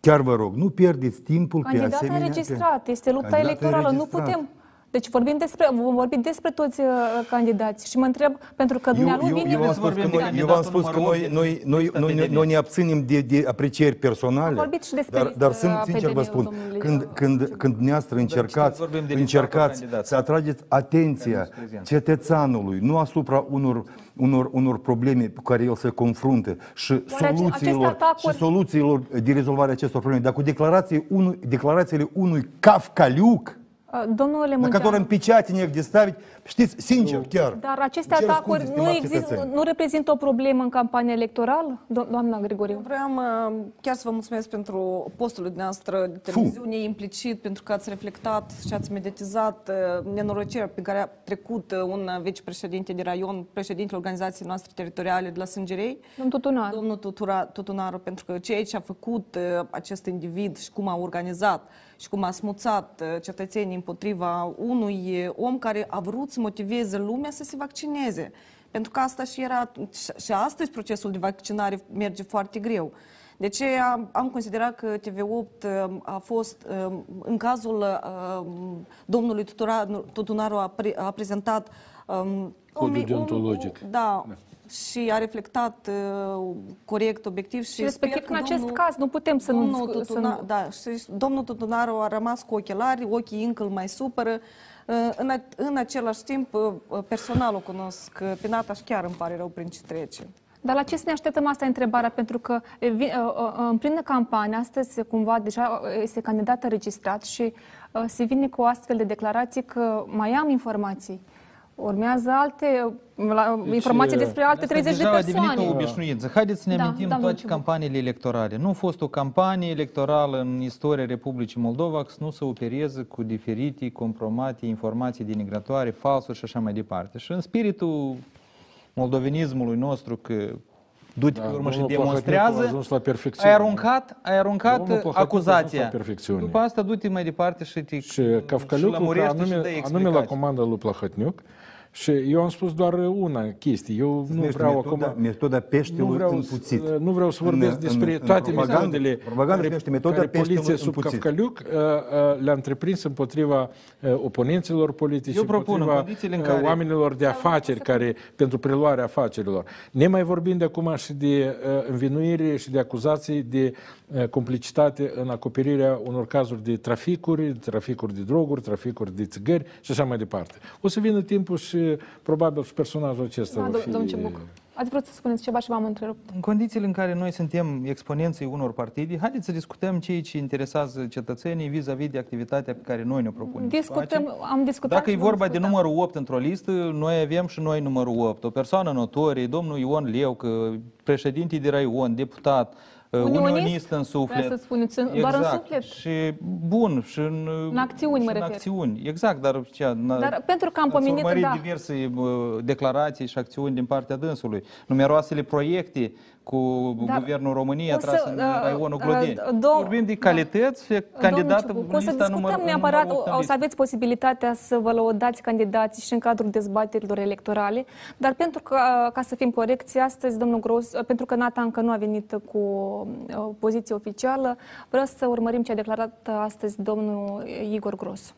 chiar vă rog, nu pierdeți timpul pe Candidat asemenea... înregistrat, este lupta Candidat electorală, nu înregistrat. putem. Deci vorbim despre, vom vorbi despre toți uh, candidați și mă întreb, pentru că Eu, dumnealui eu, vine... eu, am să spus vorbim că de noi, eu candidatul v-am spus că numărul noi, opt noi, din noi, lista noi, noi, PDL. noi ne abținem de, de aprecieri personale. Am vorbit și despre dar, dar lista sunt, sincer vă PDL-ul spun, domnului când, Ioan când, când dumneavoastră încercați, vorbim de lista încercați candidați. să atrageți atenția Care nu sunt prezenți. cetățeanului, nu asupra unor, unor, unor probleme cu care el se confruntă și Oare ace- soluțiilor, aceste atacuri- și soluțiilor de rezolvare a acestor probleme, dar cu declarații unui, declarațiile unui Kafkaliuc, Uh, Domnule на Munteanu, котором печати негде ставить, știți, sincer, chiar. dar aceste Cer atacuri scuze, nu, stimați exist, cetățeni. nu reprezintă o problemă în campania electorală? Do- doamna Grigoriu. Vreau uh, chiar să vă mulțumesc pentru postul dumneavoastră de televiziune, implicit, pentru că ați reflectat și ați mediatizat uh, nenorocirea pe care a trecut uh, un vicepreședinte de raion, președintele organizației noastre teritoriale de la Sângerei, Domnul Tutunar. domnul Tutura, Tutunaru, pentru că ceea ce a făcut uh, acest individ și cum a organizat și cum a smuțat uh, cetățenii împotriva unui uh, om care a vrut să motiveze lumea să se vaccineze. Pentru că asta și era, și- și astăzi procesul de vaccinare merge foarte greu. De ce am, am considerat că TV8 uh, a fost, uh, în cazul uh, domnului Tutura- Tutunaru a, pre, a prezentat um, Codul un- deontologic. da, și a reflectat uh, corect, obiectiv și, Și respectiv sper în că acest domnul, caz nu putem să nu... domnul să Tutuna, nu- Da, și domnul Tutunaru a rămas cu ochelari, ochii încă îl mai supără. Uh, În, a- în același timp, uh, personal o cunosc uh, pe Nataș și chiar îmi pare rău prin ce trece. Dar la ce să ne așteptăm asta e întrebarea? Pentru că e, vi- uh, uh, în plină campanie, astăzi cumva deja uh, este candidat înregistrat și uh, se vine cu o astfel de declarații că mai am informații. Urmează alte uh, la, Deci, informații uh, despre alte Asta 30 de deja a devenit o persoane. obișnuință. Haideți să ne Da, amintim da, toate Luciu. campaniile electorale. Nu a fost o campanie electorală în istoria Republicii Moldova să nu se opereze cu diferite compromate, informații denigratoare, falsuri și așa mai departe. Și în spiritul moldovenismului nostru că du-te Da, pe urmă și domnul Plahotniuc a demonstrează, ajuns la perfecțiune. ai aruncat, ai aruncat Domnul Plahotniuc a ajuns acuzația. la perfecțiune. După asta du-te mai departe și te Și Cafcaliucul, că lămurește și anume, dă anume la explicații. comanda lui Plahotniuc, și eu am spus doar una chestie. Eu nu numește vreau metoda, acum... metoda peștelui nu vreau, împuțit. să- nu vreau să În- vorbesc în- despre în toate propagandă- metodele propaganda se care, numește metoda care peștelui poliția sub împuțit. Cafcaliuc uh, uh, le-a întreprins împotriva uh, oponenților politici, Eu propun, în împotriva condițiile în uh, care- oamenilor de afaceri care, pentru preluarea afacerilor. Ne mai vorbim de acum și de uh, învinuire și de acuzații de uh, complicitate în acoperirea unor cazuri de traficuri, traficuri de droguri, traficuri de țigări și așa mai departe. O să vină timpul și probabil și personajul acesta Da, va dom- fi... domnul Cibuc, ați vrut să spuneți ceva și v-am întrerupt. În condițiile în care noi suntem exponenții unor partide, haideți să discutăm ceea ce interesează cetățenii vis-a-vis de activitatea pe care noi ne propunem. să Discutăm, facem. am discutat Dacă e și vom vorba de discuta. numărul 8 într-o listă, noi avem și noi numărul 8. O persoană notorie, domnul Ion Leucă, președinte de raion, deputat, Unionist? unionist în suflet. Vreau să spuneți, în- doar în suflet? Și bun, și în, În acțiuni, și mă în refer. acțiuni. Exact, dar ce, Dar pentru că am Ați pomenit, urmărit da. diverse uh, declarații și acțiuni din partea dânsului. Numeroasele proiecte cu Dar Guvernul României o să, atras în uh, raionul uh, Glodeni. dom- Vorbim de da. calități, fie Domnul candidată Ciubuc, în o să lista discutăm număr, neapărat, numărul opt în o să listă. aveți posibilitatea să vă lăudați candidații și în cadrul dezbaterilor electorale, dar pentru că, ca să fim corecți, astăzi, domnul Gros, pentru că Nata încă nu a venit cu o poziție oficială, vreau să urmărim ce a declarat astăzi domnul Igor Gros.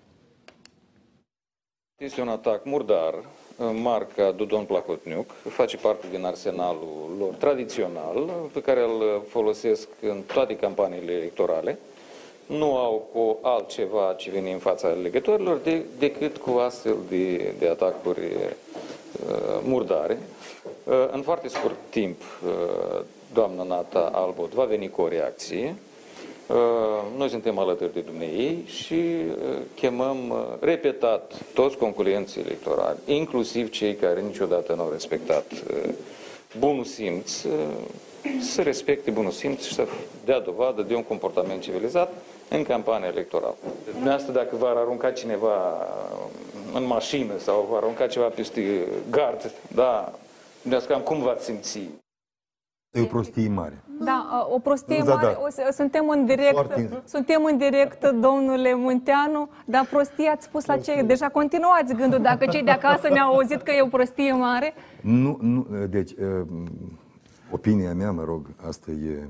Este un atac murdar, marca Dudon Plahotniuc, face parte din arsenalul lor tradițional, pe care îl folosesc în toate campaniile electorale. Nu au cu altceva ce vine în fața legătorilor de, decât cu astfel de, de atacuri uh, murdare. Uh, în foarte scurt timp, uh, doamna Nata Albot va veni cu o reacție. Uh, Noi suntem alături de dumneei și uh, chemăm uh, repetat toți concurenții electorali, inclusiv cei care niciodată nu au respectat uh, bunul simț, uh, să respecte bunul simț și să dea dovadă de un comportament civilizat în campania electorală. Dumneavoastră, dacă v-ar arunca cineva uh, în mașină sau v-ar arunca ceva peste gard, da, dumneavoastră cam cum v-ați simți? E o prostie mare. Da, o prostie Da, mare. da. O să, suntem în direct, Foarte. suntem în direct, domnule Munteanu, dar prostie ați spus la ce? Deja continuați gândul, dacă cei de acasă ne-au auzit că e o prostie mare. Nu, nu, deci, uh, opinia mea, mă rog, asta e...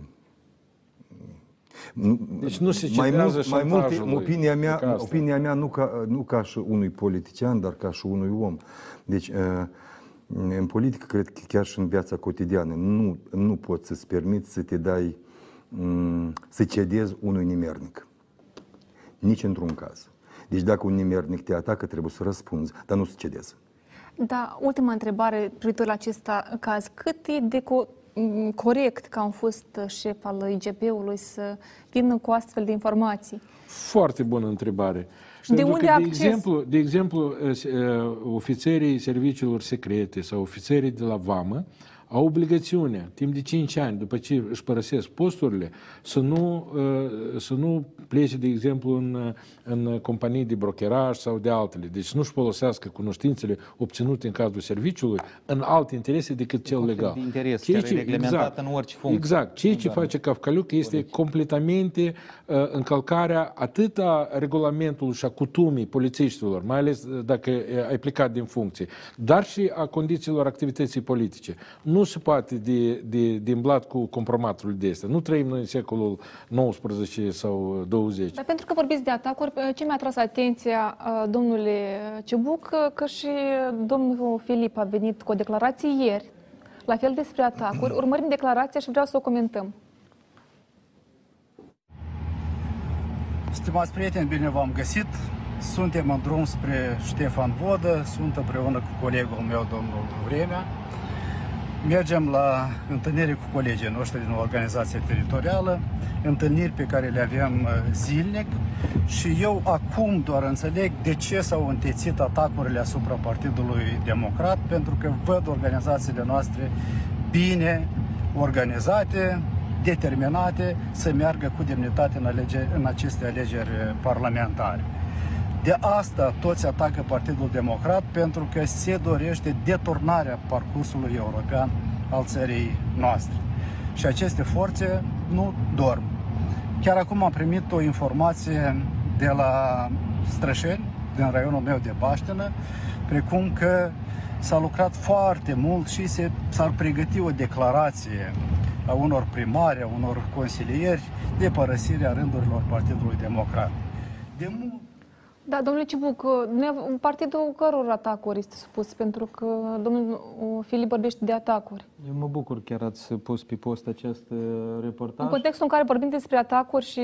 Nu, Deci nu se mai cedează mult, mai mult, șantajului. opinia E mea, ca asta. opinia mea nu, ca, nu ca și unui politician, dar ca și unui om. Deci, uh, în politică, cred că chiar și în viața cotidiană, nu, nu poți să-ți permiți să te dai, mm, să cedezi unui nimernic. Nici într-un caz. Deci dacă un nimernic te atacă, trebuie să răspunzi, dar nu să cedezi. Da, ultima întrebare privitor la acest caz. Cât e de co- m, corect ca un fost șef al IGP-ului să vină cu astfel de informații? Foarte bună întrebare. De Pentru unde că, de acces? exemplu, de exemplu, eh, s- eh, ofițerii serviciilor secrete sau ofițerii de la VAMă au obligațiunea, timp de 5 ani, după ce își părăsesc posturile, să nu, eh, să nu plece, de exemplu, în, în companii de brokeraj sau de altele. Deci să nu-și folosească cunoștințele obținute în cadrul serviciului în alte interese decât cel conflict legal. de interes, Ceea care e reglementat în orice funcție. Exact. Ceea ce Nu doar face Cafcaliuc este completamente uh, încălcarea atât a regulamentului și a cutumii polițiștilor, mai ales uh, dacă uh, ai plecat din funcție, dar și a condițiilor activității politice. Nu se poate de, de, de îmblat cu compromatul de astea. Nu trăim noi în secolul 19 sau 20. Dar pentru că vorbiți de atacuri, ce mi-a tras atenția, uh, domnule Ciubuc, uh, că și domnul Filip a venit cu o declarație ieri, la fel despre atacuri. Urmărim declarația și vreau să o comentăm. Stimați prieteni, bine v-am găsit. Suntem în drum spre Ștefan Vodă, sunt împreună cu colegul meu, domnul Vremea. Mergem la întâlnire cu colegii noștri din organizația teritorială, întâlniri pe care le avem uh, zilnic și eu acum doar înțeleg de ce s-au întețit atacurile asupra Partidului Democrat, pentru că văd organizațiile noastre bine organizate, determinate să meargă cu demnitate în, alege, în aceste alegeri parlamentare. De asta toți atacă Partidul Democrat pentru că se dorește deturnarea parcursului european al țării noastre. Și aceste forțe nu dorm. Chiar acum am primit o informație de la Strășeni, din raionul meu de Baștenă, precum că s-a lucrat foarte mult și se, s-ar pregăti o declarație a unor primari, a unor consilieri de părăsirea rândurilor Partidului Democrat. De mult Da, domnule Cibuc, dumneav- partidul căror atacuri este supus? Pentru că domnul uh, Filip vorbește de atacuri. Eu mă bucur chiar ați pus pe post acest uh, reportaj. În contextul în care vorbim despre atacuri și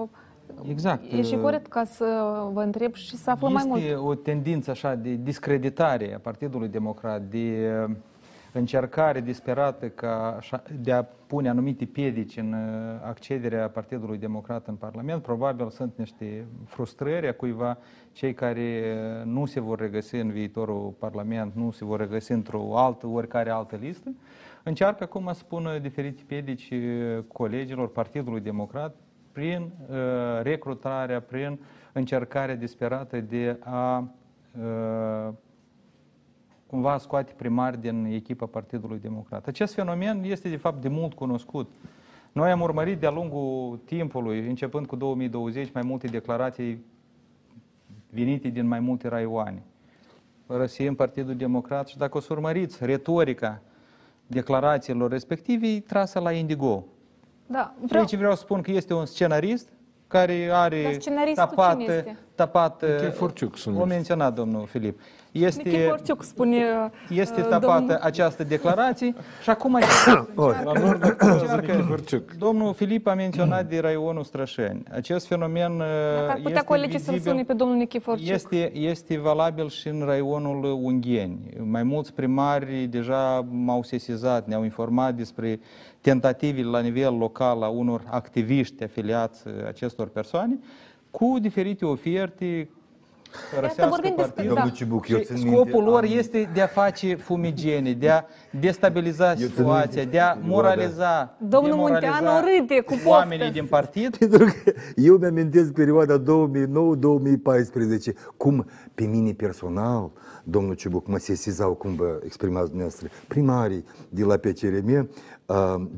uh, Exact. e și uh, corect ca să vă întreb și să aflăm mai mult. Este o tendință așa de discreditare a Partidului Democrat, de uh, încercare disperată ca așa, de a pune anumite piedici în uh, accederea Partidului Democrat în Parlament. Probabil sunt niște frustrări a cuiva, cei care uh, nu se vor regăsi în viitorul Parlament, nu se vor regăsi într-o altă, oricare altă listă. Încearcă acum să pună diferite piedici uh, colegilor Partidului Democrat prin uh, recrutarea, prin încercarea disperată de a uh, cumva scoate primari din echipa Partidului Democrat. Acest fenomen este de fapt de mult cunoscut. Noi am urmărit de-a lungul timpului, începând cu 2020, mai multe declarații venite din mai multe raioane. Părăsim Partidul Democrat și dacă o să urmăriți retorica declarațiilor respective, e trasă la indigo. Da, Vreau... Aici vreau să spun că este un scenarist care are Dar scenarist cu cine este? Tapat, Nichiforciuc sunt. o menționat domnul Filip, este, Nichiforciuc spune este uh, tapată domnul- această declarație și acum La nord acuză Nichiforciuc. Domnul Filip a menționat de raionul Strășeni. Acest fenomen uh, Dacă ar putea este colegii să-l vizibil- sune pe domnul Nichiforciuc. Este, este valabil și în raionul Ungheni. Mai mulți primari deja m-au sesizat, ne-au informat despre tentativele la nivel local a unor activiști afiliați uh, acestor persoane cu diferite oferte părăsească vorbim despre- partidul. Da. Domnul Cibuc, eu Și țin minte, scopul lor am- este de a face fumigene, de a destabiliza țin situația, minte, de a Vlada. moraliza, Domnul demoraliza Munteanu râde cu poftă. oamenii din partid. Pentru că eu mi-amintesc perioada 2009-2014, cum pe mine personal, domnul Ciubuc, mă sesizau, cum vă exprimați dumneavoastră, primarii de la PCRM, uh,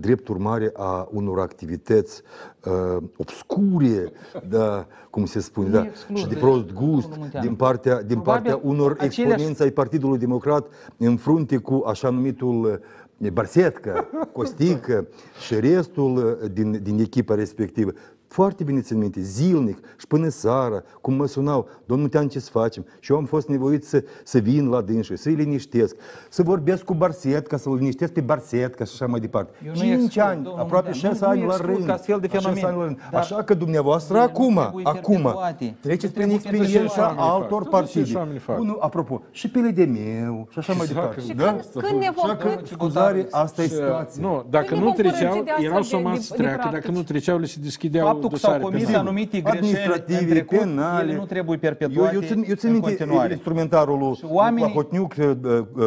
drept urmare a unor activități uh, obscure, da, cum se spune, da, exclud, și de prost gust domnul Munteanu. din partea, din Probabil partea unor aceleași- exponenți ai Partidului Democrat în frunte cu așa numitul eh, Barsetca, Costică și restul eh, din, din echipa respectivă. Foarte bine țin minte, zilnic și până seara, cum mă sunau, domnul Tean, ce să facem? Și eu am fost nevoit să, să vin la dânșă, să-i liniștesc, să vorbesc cu Barsetca, să-l liniștesc pe Barsetca și așa mai departe. Eu nu Cinci exclud, ani, domnul aproape Munteanu, șase nu ani la exclud rând. ca astfel de șase fenomen. ani la rând. Dar Așa că dumneavoastră ele nu acum, trebuie acum, perpetuate. treceți Nu prin trebuie experiența perpetuate. altor Totuși partide. oamenii fac. Unul, apropo, și pe meu și așa mai Exact. departe. Și Da? când- când ne vom- Așa că, când- scuzare, asta e Și, uh, situația. Nu, dacă Păi ne nu vom treceau, părăsi de astfel erau de- somați de- să de treacă. Dacă practici. nu treceau, le se deschideau Faptul că s-au dosare comis penale. anumite greșeli în administrative, trecut, penale. ele nu trebuie Eu, perpetuate eu, țin, eu țin în minte continuare. instrumentarul lui oamenii- Plahotniuc,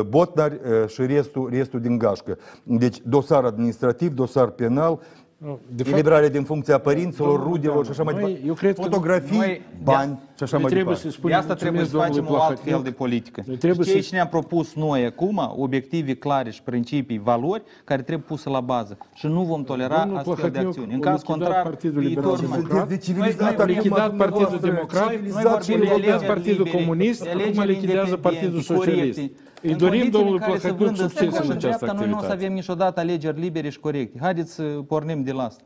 Botnar uh, și restul, restul din gașcă. Deci dosar administrativ, dosar penal, de fapt- eliberare din funcția părinților, Domnul rudelor și așa mai noi- departe. eu cred că Fotografii, noi- bani și așa Noi mai trebuie departe. să spunem De asta trebuie să mulțumesc facem o domnului alt fel de Plahotniuc. politică. Noi trebuie și ceea să- ce ne-am propus noi acum, obiective clare și principii, valori, care trebuie puse la bază. Și nu vom tolera Domnul astfel de Plahotniuc acțiuni. În a caz lichidat contrar, Partidul Liberal viitor mai- Democrat. Sunteți de Noi- civilizat noi A lichidat acum, Partidul dumneavoastră. Democrat, Noi Exact, vorbim și de lichidat alegeri Partidul libere, Comunist, de acum alegeri lichidează independente, Partidul corecte. Socialist. Îi În dorim condițiile domnului în care se Plahotniuc vândă succes stânga în și această dreapta, Noi nu o să activitate. avem niciodată alegeri libere și corecte. Haideți să pornim de la asta.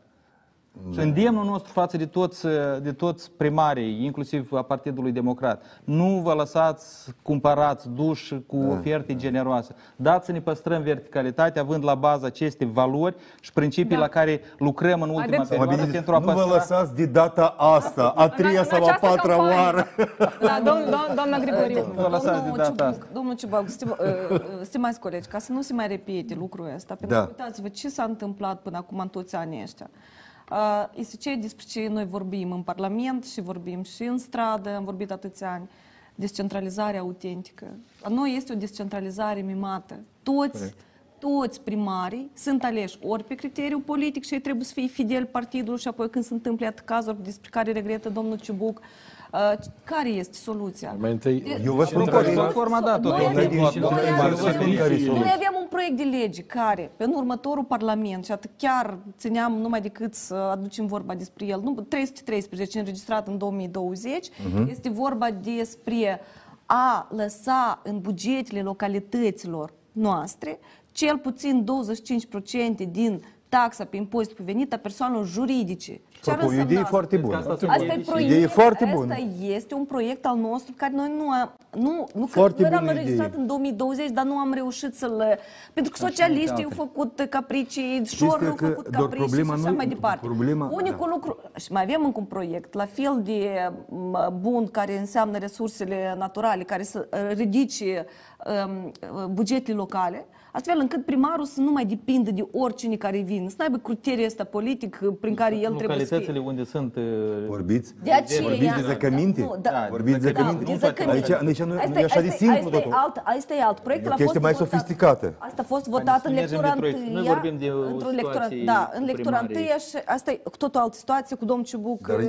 Și îndemnul nostru față de toți, de toți primarii, inclusiv a Partidului Democrat, nu vă lăsați cumpărați, duși cu oferte generoase. Dați să ne păstrăm verticalitatea, având la bază aceste valori și principii Da. la care lucrăm în ultima Haideți- perioadă Mă bine, pentru a nu vă păstra lăsați de data asta, a treia în sau a această patra campanie. oară. Da, domn, domn, doamna Grigoriu. Vă lăsați de Domnul data Ciubuc, domnul Ciubuc, stim, uh, uh, stimați colegi, ca să nu se mai repete lucrul ăsta, pentru Da. că uitați-vă ce s-a întâmplat până acum în toți anii ăștia. Uh, Este ceea despre ce noi vorbim în Parlament și vorbim și în stradă, am vorbit atâția ani, descentralizarea autentică. A noi este o descentralizare mimată. Toți, toți primarii sunt aleși ori pe criteriu politic și ei trebuie să fie fideli partidului și apoi când se întâmplă atât cazuri despre care regretă domnul Ciubuc, uh, care este soluția? Mai întâi, Eu vă spun Propunerea care- platforma a dat-o, Noi domnul avem- Eduard. noi Domnul avem- Eduard, Care e Noi soluția? avem un proiect de lege care, în următorul Parlament, și atât chiar țineam numai decât să aducem vorba despre el, nu, 313 înregistrat în 2020, este vorba despre a lăsa în bugetele localităților noastre cel puțin 25% din taxa pe impozit pe venit a persoanelor juridice. Ce ar Apropo, o însemna idee asta? foarte bună. Asta e proiect, Idee foarte bună. Asta este un proiect al nostru care noi nu am, nu, nu Foarte noi l-am bună înregistrat idee. în 2020, dar nu am reușit să-l... Pentru că socialiștii au făcut capricii, șorul au că făcut doar capricii și problema așa nu- mai departe. problema- Unicul da. lucru, și mai avem încă un proiect, la fel de m, bun, care înseamnă resursele naturale, care să uh, ridice um, uh, bugetele locale, astfel încât primarul să nu mai depindă de oricine care vine, să nu aibă criteriul ăsta politic uh, prin care el trebuie să Localitățile fie. unde sunt... uh, Vorbiți? De aceea, Vorbiți de zăcăminte? Nu, da, Vorbiți de da, zăcăminte? de zăcăminte. Aici, aici nu, Asta nu e așa de asta simplu asta e totul. alt, asta e alt. Proiectul E o a fost chestie mai votat- sofisticată. Asta a fost votat să în mergem lectura de proiect. Noi întâia. vorbim de o într-o lectură, situație Da, în cu lectura primarii. întâia și asta e cu totul altă situație cu domnul Ciubuc. Dar, uh,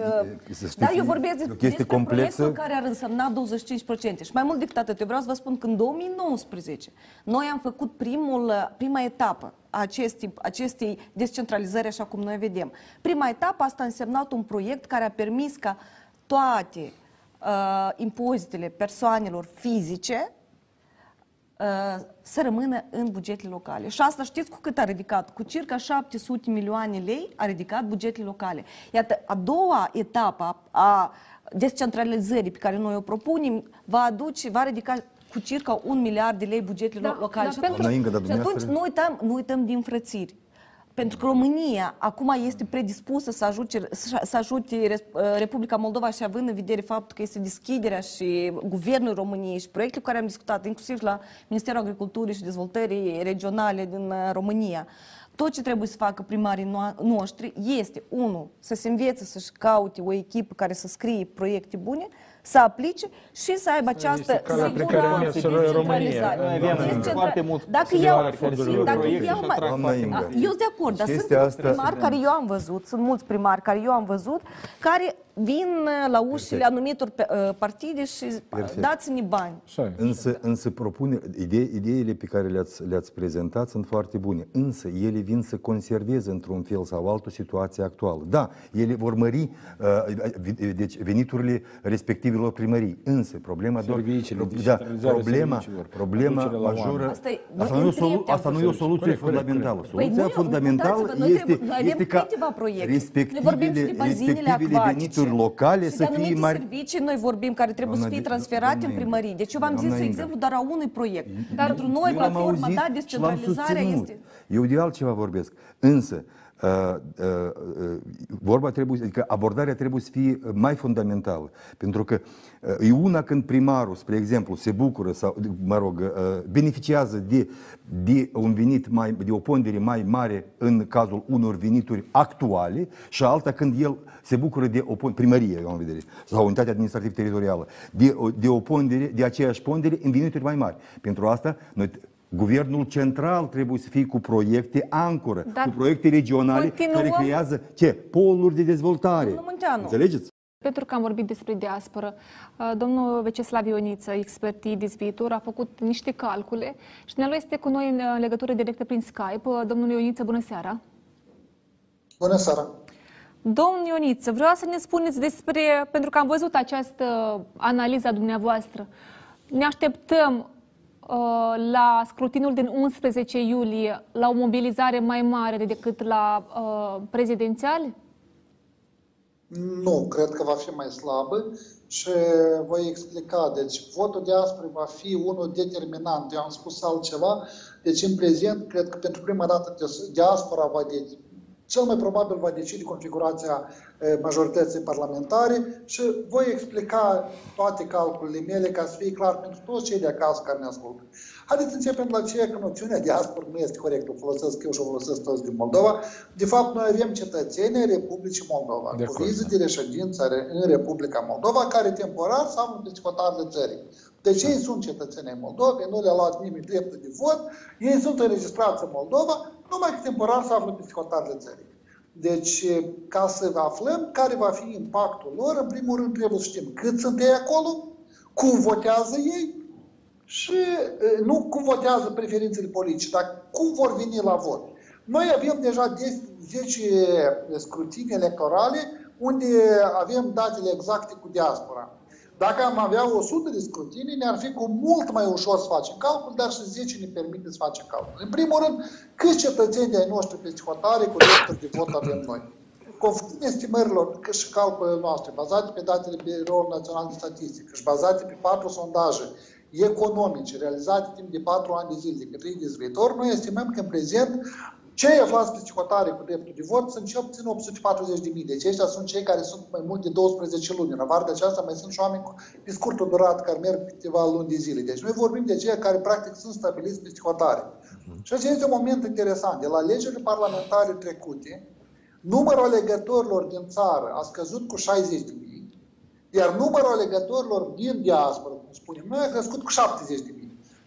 e, să știți, Dar eu vorbesc e o de- chestie despre complexă. proiectul care ar însemna 25%. Și mai mult decât atât, eu vreau să vă spun că în 2019 noi am făcut primul, prima etapă a acestei, acestei descentralizări așa cum noi vedem. Prima etapă asta a însemnat un proiect care a permis ca toate uh, impozitele persoanelor fizice uh, să rămână în bugetele locale. Și asta știți cu cât a ridicat? Cu circa 700 milioane lei a ridicat bugetele locale. Iată, a doua etapă a descentralizării pe care noi o propunem va aduce, va ridica cu circa un miliard de lei bugetele Da, locale. da, și, pentru- atunci, Doamna Inga, dar și atunci dumneavoastră- nu uităm, nu uităm din frățiri. Pentru că România acum este predispusă să ajute, să ajute Res- Republica Moldova și având în vedere faptul că este deschiderea și guvernul României și proiectele cu care am discutat, inclusiv la Ministerul Agriculturii și Dezvoltării Regionale din uh, România, tot ce trebuie să facă primarii no- noștri este, unul, să se învețe să-și caute o echipă care să scrie proiecte bune, să aplice și să aibă această este calea pe care a mers siguranță, România. descentralizare. Noi avem Descentra- foarte mult Dacă stimularea iau, fondurilor dacă proiecte iau și mai- atrag Doamna foarte Inga. mult. eu sunt de acord, dar sunt Chestia mulți asta- primari care eu am văzut, sunt mulți primari care eu am văzut, care vin uh, la ușile anumitor pe- uh, partide și Perfect. dați-ne bani. Așa e. Însă, însă propune, ide, ideile pe care le-ați, le-ați prezentat sunt foarte bune, însă ele vin să conserveze într-un fel sau altul situația actuală. Da, ele vor mări uh, vi- deci veniturile respectivelor primării, însă problema doar- Serviciile, da, digitalizarea problema, serviciilor, problema aducerea la majoră, oameni. Asta e- asta, noi nu e o întreb solu- te-am asta nu e o pus. soluție Corect, corect, fundamentală. corect. Soluția Păi nu, fundamentală uitați-vă, noi este, trebuie- noi avem este ca câteva proiecte. Noi respectivele, vorbim și de bazinele respectivele acvatice. Venituri locale și să de fie anumite mari. servicii noi vorbim care trebuie Doamna să fie Di- transferate doamna în Inga. primării. Deci eu v-am zis, Doamna de Inga. exemplu, doar a unui proiect. Dar pentru Eu noi, l-am platforma, auzit da, și l-am descentralizarea susținut. este... Eu de altceva vorbesc. Însă, uh, uh, uh, vorba trebuie, adică abordarea trebuie să fie mai fundamentală. Pentru că uh, e una când primarul, spre exemplu, se bucură sau, mă rog, uh, beneficiază de, de un venit mai, de o pondere mai mare în cazul unor venituri actuale și alta când el se bucură de o pon- primărie, eu am în vedere, sau unitate administrativ-teritorială, de, o- de o pondere, de aceeași pondere în venituri mai mari. Pentru asta, noi Guvernul central trebuie să fie cu proiecte ancoră, Dar cu proiecte regionale continuăm- care creează ce? Poluri de dezvoltare. Domnul Munteanu. Înțelegeți? Pentru că am vorbit despre diasporă, uh, domnul Veceslav Ioniță, expert IDIS Viitor, a făcut niște calcule și ne este cu noi în uh, legătură directă prin Skype. Uh, Domnul Ioniță, bună seara! Bună seara! Domnul Ioniță, vreau să ne spuneți despre, pentru că am văzut această analiză a dumneavoastră, ne așteptăm uh, la scrutinul din 11 iulie la o mobilizare mai mare decât la uh, prezidențiale? Nu, cred că va fi mai slabă și voi explica. Deci, votul diasporii va fi unul determinant. Eu am spus altceva. Deci, în prezent, cred că pentru prima dată diaspora va de, cel mai probabil va decide configurația eh, majorității parlamentare și voi explica toate calculele mele ca să fie clar pentru toți cei de acasă care ne ascultă. Haideți să începem la ce că noțiunea diaspora nu este corectă, o folosesc eu și o folosesc toți din Moldova. De fapt, noi avem cetățenii Republicii Moldova, De cu acord, viză da. de reședință în Republica Moldova, care temporar se află pe hotărârile țării. Deci ei sunt cetățenii ai Moldovei, nu le-a luat nimeni dreptul de vot, ei sunt înregistrați în Moldova, numai că temporar se află pe hotărârile țării. Deci, ca să aflăm care va fi impactul lor, în primul rând trebuie să știm cât sunt ei acolo, cum votează ei și e, nu cum votează preferințele politice, dar cum vor veni la vot. Noi avem deja 10 scrutini electorale unde avem datele exacte cu diaspora. Dacă am avea 100 de scrutini, ne-ar fi cu mult mai ușor să facem calcul, dar și 10 ne permite să facem calcul. În primul rând, câți cetățeni ai noștri pe hotare cu drepturi de vot avem noi? Conform estimărilor că și calculele noastre, bazate pe datele Biroului Național de Statistică și bazate pe patru sondaje economice realizate timp de patru ani de zile de către IDIS Viitor, noi estimăm că în prezent cei aflați pe hotare cu dreptul de vot sunt cel puțin 840.000. Deci ăștia sunt cei care sunt mai mult de 12 luni. În afară de aceasta mai sunt și oameni cu pe scurtă durată care merg câteva luni de zile. Deci noi vorbim de cei care practic sunt stabiliți pe hotare. Și acesta este un moment interesant. De la legile parlamentare trecute, numărul alegătorilor din țară a scăzut cu 60 de mii, iar numărul alegătorilor din diaspora, cum spunem noi, a crescut cu 70 de mii.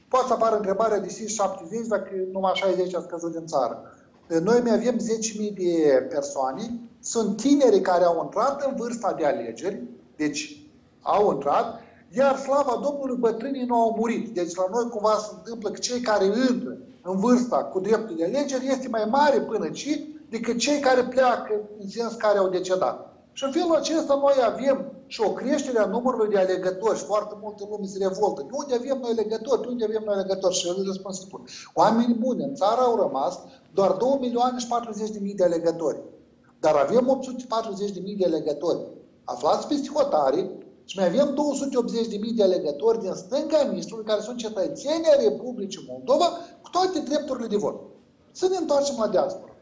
Poate să apară întrebarea de 70 dacă numai 60 a scăzut din țară. Noi mai avem 10.000 de persoane, sunt tineri care au intrat în vârsta de alegeri, deci au intrat, iar slava Domnului bătrânii nu au murit. Deci la noi cumva se întâmplă că cei care intră în vârsta cu dreptul de alegeri este mai mare până ci decât cei care pleacă în sens care au decedat. Și în felul acesta noi avem și o creștere a numărului de alegători și foarte multe lume se revoltă. De unde avem noi alegători? De unde avem noi alegători? Și el răspund simplu. Oamenii buni, în țară au rămas doar 2 milioane și 40 de mii de alegători. Dar avem 840 de mii de alegători aflați peste hotare și mai avem 280.000 de alegători din stânga Nistrului care sunt cetățeni ai Republicii Moldova cu toate drepturile de vot. Să ne întoarcem la diaspora.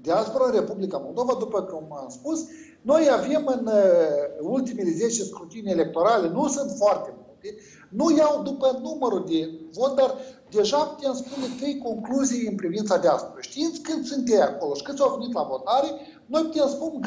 Diaspora în Republica Moldova, după cum am spus, noi avem în uh, ultimele 10 scrutinii electorale, nu sunt foarte multe, nu iau după numărul de vot, dar deja putem spune trei concluzii în privința diasporei. Știți când sunt ei acolo și câți au venit la votare, noi putem, spun,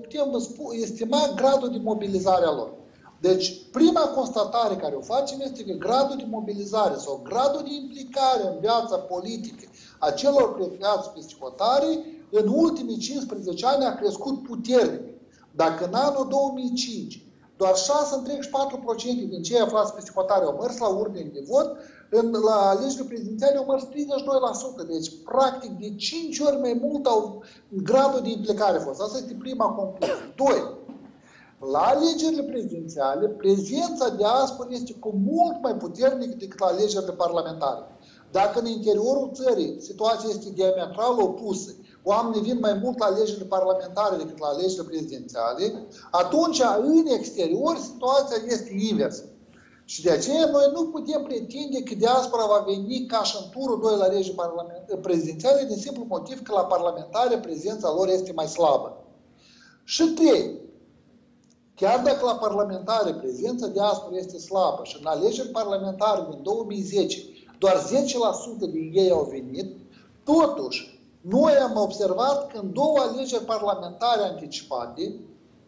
putem spune, estima gradul de mobilizare a lor. Deci, prima constatare care o facem este că gradul de mobilizare sau gradul de implicare în viața politică a celor plecați pe hotare în ultimii 15 ani a crescut puternic. Dacă în anul 2005 doar 6,4% din cei aflați pe hotare au mers la urne de vot, în, la alegerile prezidențiale au mers 32%. Deci, practic, de 5 ori mai mult au gradul de implicare fost. Asta este prima concluzie. Doi, la alegerile prezidențiale, prezența diasporii este cu mult mai puternică decât la alegerile parlamentare. Dacă în interiorul țării situația este diametral opusă, oamenii vin mai mult la alegerile parlamentare decât la alegerile prezidențiale, atunci în exterior situația este inversă. Și de aceea noi nu putem pretinde că diaspora va veni ca și în turul 2 la alegeri prezidențiale din simplu motiv că la parlamentare prezența lor este mai slabă. Și trei, chiar dacă la parlamentare prezența diaspora este slabă și în alegeri parlamentare din 2010 doar 10% din ei au venit, totuși noi am observat că în două alegeri parlamentare anticipate,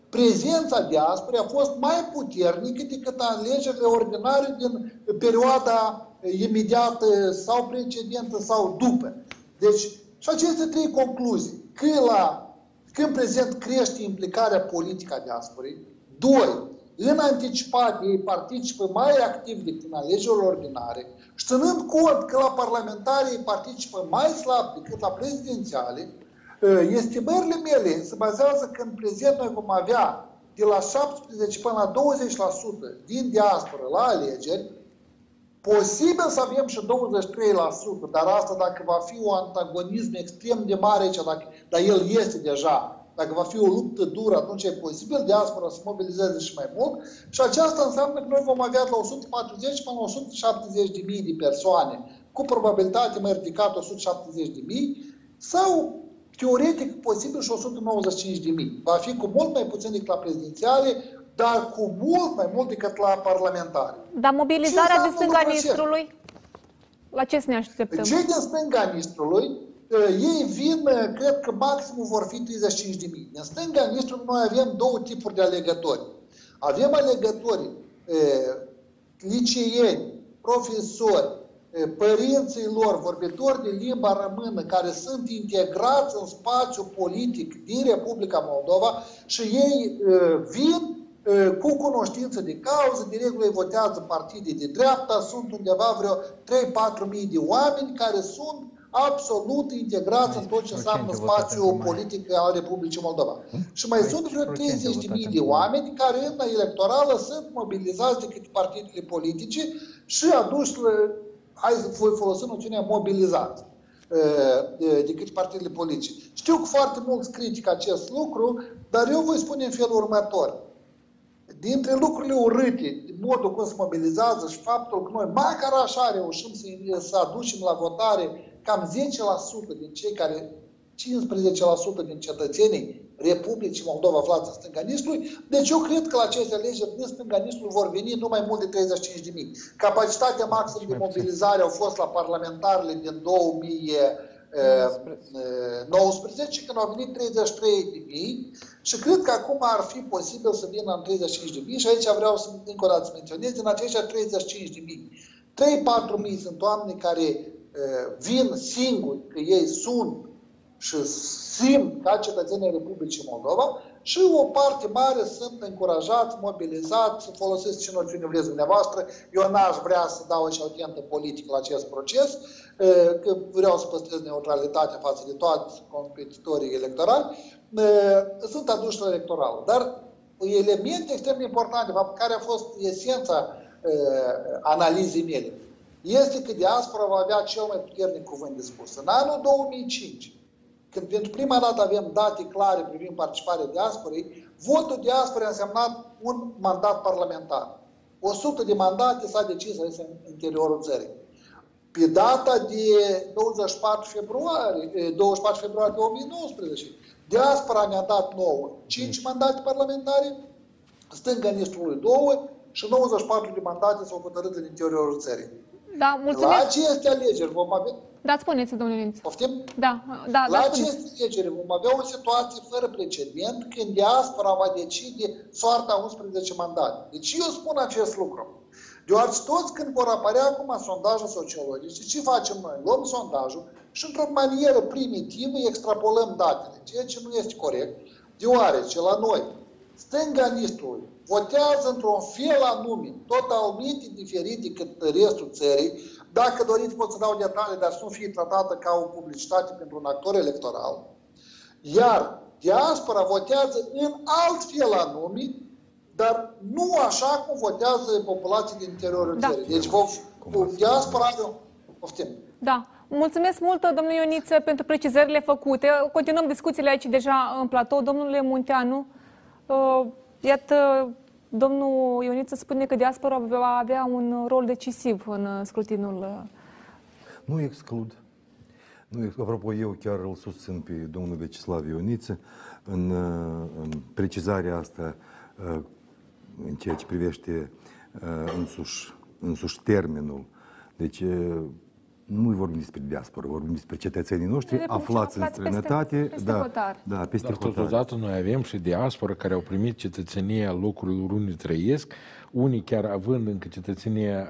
prezența diasporei a fost mai puternică decât alegerile ordinare din perioada imediată sau precedentă sau după. Deci, și aceste trei concluzii. Că, la, că în prezent crește implicarea politică a diasporei, doi, în anticipat ei participă mai activ decât în alegerile ordinare și ținând cont că la parlamentare ei participă mai slab decât la prezidențiale, ă, estimările mele se bazează că în prezent noi vom avea de la 17 până la 20% din diaspora la alegeri, posibil să avem și 23%, dar asta dacă va fi un antagonism extrem de mare aici, dacă, dar el este deja dacă va fi o luptă dură, atunci e posibil diaspora să mobilizeze și mai mult și aceasta înseamnă că noi vom avea de la 140 până la 170 de mii de persoane cu probabilitate mai ridicată 170 de mii sau teoretic posibil și 195 de mii. Va fi cu mult mai puțin decât la prezidențiale, dar cu mult mai mult decât la parlamentare. Dar mobilizarea de stânga Nistrului? La ce să ne așteptăm? Cei din stânga Nistrului ei vin, cred că maximum vor fi 35 de mii. În stânga Nistru noi avem două tipuri de alegători. Avem alegători liceieni, profesori, părinții lor, vorbitori de limba română, care sunt integrați în spațiu politic din Republica Moldova și ei vin cu cunoștință de cauză, de regulă votează partide de dreapta, sunt undeva vreo 3-4 mii de oameni care sunt absolut integrați în tot ce înseamnă spațiul politic al Republicii Moldova. Și mai sunt vreo 30.000 de oameni care în electorală sunt mobilizați de câte partidele politice și aduși, hai să voi folosi noțiunea mobilizați de câte partidele politice. Știu că foarte mulți critică acest lucru, dar eu voi spune în felul următor. Dintre lucrurile urâte, modul cum se mobilizează și faptul că noi, măcar așa reușim să, să aducem la votare cam 10% din cei care 15% din cetățenii Republicii Moldova aflați în stânga Nistrului. Deci eu cred că la aceste alegeri din stânga Nistrului vor veni numai mult de 35.000. Capacitatea maximă de mobilizare au fost la parlamentarele din 2019, când au venit 33.000 și cred că acum ar fi posibil să vină în 35.000 și aici vreau să încă o dată să menționez, din aceștia 35.000, 3-4.000 sunt oameni care vin singuri că ei sunt și simt ca cetățenii Republicii Moldova și o parte mare sunt încurajați, mobilizați, să folosesc ce noțiune vreți dumneavoastră. Eu n-aș vrea să dau așa o tentă politică la acest proces, că vreau să păstrez neutralitatea față de toți competitorii electorali. Sunt aduși la electoral. Dar elemente extrem de importante, care a fost esența analizei mele este că diaspora va avea cel mai puternic cuvânt de spus. În anul 2005, când pentru prima dată avem date clare privind participarea diasporei, votul diasporei a însemnat un mandat parlamentar. 100 de mandate s-a decis să în interiorul țării. Pe data de 24 februarie, 24 februarie 2019, diaspora mi-a dat nouă 5 mandate parlamentare, stânga Nistului 2 și 94 de mandate s-au hotărât în interiorul țării. Da, mulțumesc. La aceste alegeri vom avea... Da, spuneți, domnule Linț. Poftim? Da, da, La da, aceste alegeri vom avea o situație fără precedent când diaspora va decide soarta 11 mandate. Deci eu spun acest lucru. Deoarece toți când vor apărea acum sondaje sociologice, ce facem noi? Luăm sondajul și într-o manieră primitivă extrapolăm datele, ceea ce nu este corect, deoarece la noi stânga listului votează într-un fel anume, totalmente diferit decât restul țării. Dacă doriți pot să dau detalii, dar să nu fie tratată ca o publicitate pentru un actor electoral. Iar diaspora votează în alt fel anume, dar nu așa cum votează populația din interiorul Da. țării. Deci vo- diaspora... Poftim. Da. Mulțumesc mult, domnule Ioniță, pentru precizările făcute. Continuăm discuțiile aici deja în platou. Domnule Munteanu, uh, iată, domnul Ioniță spune că diaspora va avea un rol decisiv în uh, scrutinul. uh, Nu exclud. Nu, ex- apropo, eu chiar îl susțin pe domnul Vecislav Ioniță în, uh, în precizarea asta uh, în ceea ce privește uh, însuși, însuși termenul. Deci uh, nu vorbim despre diasporă, vorbim despre cetățenii noștri Republicii aflați în aflați peste- străinătate. peste da, hotar. da, peste Dar hotar. totodată noi avem și diaspora care au primit cetățenia locurilor unde trăiesc, unii chiar având încă cetățenia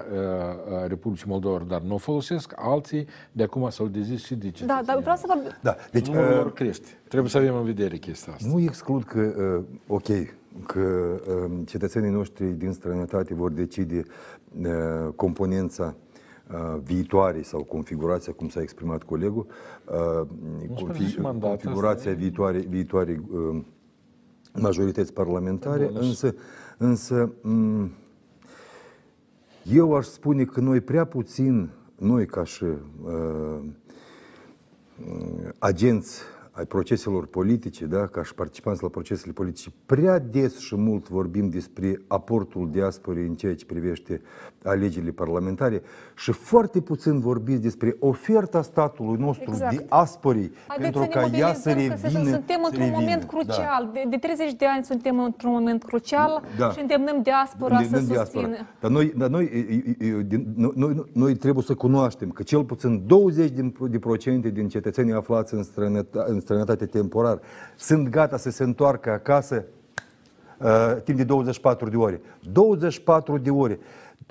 uh, a Republicii Moldova, dar nu o folosesc, alții de acum s-au dezis și de Da, cetățenia. dar vreau să vorbim. Da, deci, Numărul uh, lor crește. Trebuie să avem în vedere chestia asta. Nu exclud că, uh, ok, că uh, cetățenii noștri din străinătate vor decide uh, componența uh, viitoare sau configurația, cum s-a exprimat colegul, uh, spune și mandat, configurația viitoare, viitoare uh, majorități parlamentare, Bun, însă, însă m, eu aș spune că noi prea puțin, noi ca și uh, agenți ai proceselor politice, da, ca și participanți la procesele politice, prea des și mult vorbim despre aportul diasporei în ceea ce privește alegerile parlamentare și foarte puțin vorbiți despre oferta statului nostru Exact. diasporii Haideți pentru să ne ca ea să mobilizăm, că revină. Suntem să într-un revină. moment Da. crucial. De, de 30 de ani suntem într-un moment crucial Da. și îndemnăm diaspora Îndemnăm să diaspora. susțină. Dar noi, dar noi, e, e, e, din- noi, noi, noi trebuie să cunoaștem că cel puțin 20 din, de procente din cetățenii aflați în, străinăta, în străinătate temporar sunt gata să se întoarcă acasă uh, timp de 24 de ore. 24 de ore.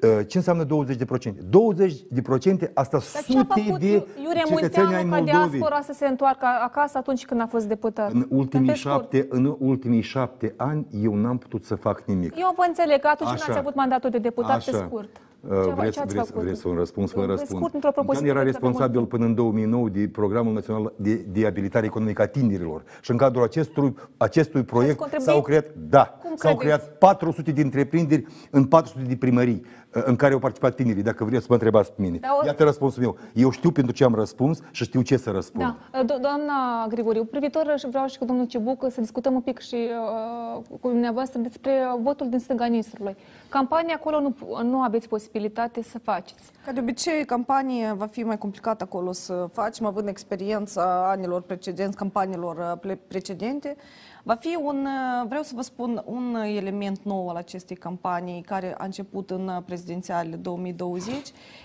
Uh, ce înseamnă 20 de procente? 20 de procente, asta Dar ce a sute făcut de Iurie cetățeni ai Munteanu ca Moldovei. diaspora să se întoarcă acasă atunci când a fost deputat? În ultimii, Pe scurt. șapte, în ultimii șapte ani eu n-am putut să fac nimic. Eu vă înțeleg că atunci când Așa. ați avut mandatul de deputat pe scurt. Uh, Ce- vreți, ce ați vreți, făcut? vreți un răspuns? Vă Pe răspund. scurt, într-o propoziție Dan era pe care responsabil am- până în 2009 de Programul Național de, de Abilitare Economică a Tinerilor. Și în cadrul acestui, acestui proiect contribuit? s-au creat, da, Cum s-au credeți? creat 400 de întreprinderi în 400 de primării uh, în care au participat tinerii, dacă vreți să mă întrebați pe mine. Dar o- Iată răspunsul meu. Eu știu pentru ce am răspuns și știu ce să răspund. Da, Do- doamna Grigoriu, privitor și vreau și cu domnul Cibuc să discutăm un pic și uh, cu dumneavoastră despre votul din stânga Nistrului. Campania acolo nu, nu aveți posibilitate să faceți. Ca de obicei, campanie va fi mai complicat acolo să facem, având experiența anilor precedenți, campaniilor uh, ple- precedente. Va fi un, uh, vreau să vă spun, un element nou al acestei campanii care a început în uh, prezidențialele 2020,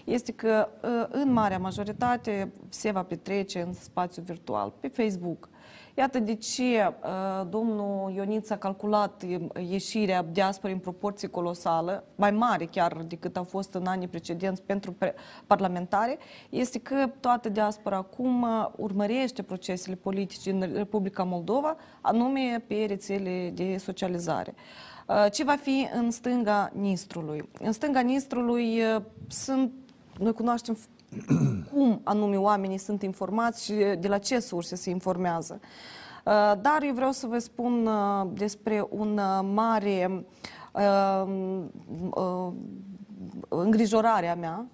este că uh, în marea majoritate se va petrece în spațiu virtual, pe Facebook. Iată de ce uh, domnul Ioniț a calculat uh, ieșirea diasporei în proporție colosală, mai mare chiar decât a fost în anii precedenți pentru pre- parlamentare, este că toată diaspora acum uh, urmărește procesele politice în Republica Moldova, anume pe rețele de socializare. Uh, Ce va fi în stânga Nistrului? În stânga Nistrului uh, sunt, noi cunoaștem cum anume oamenii sunt informați și de la ce surse se informează. Uh, Dar eu vreau să vă spun uh, despre un uh, mare uh, uh, îngrijorare a mea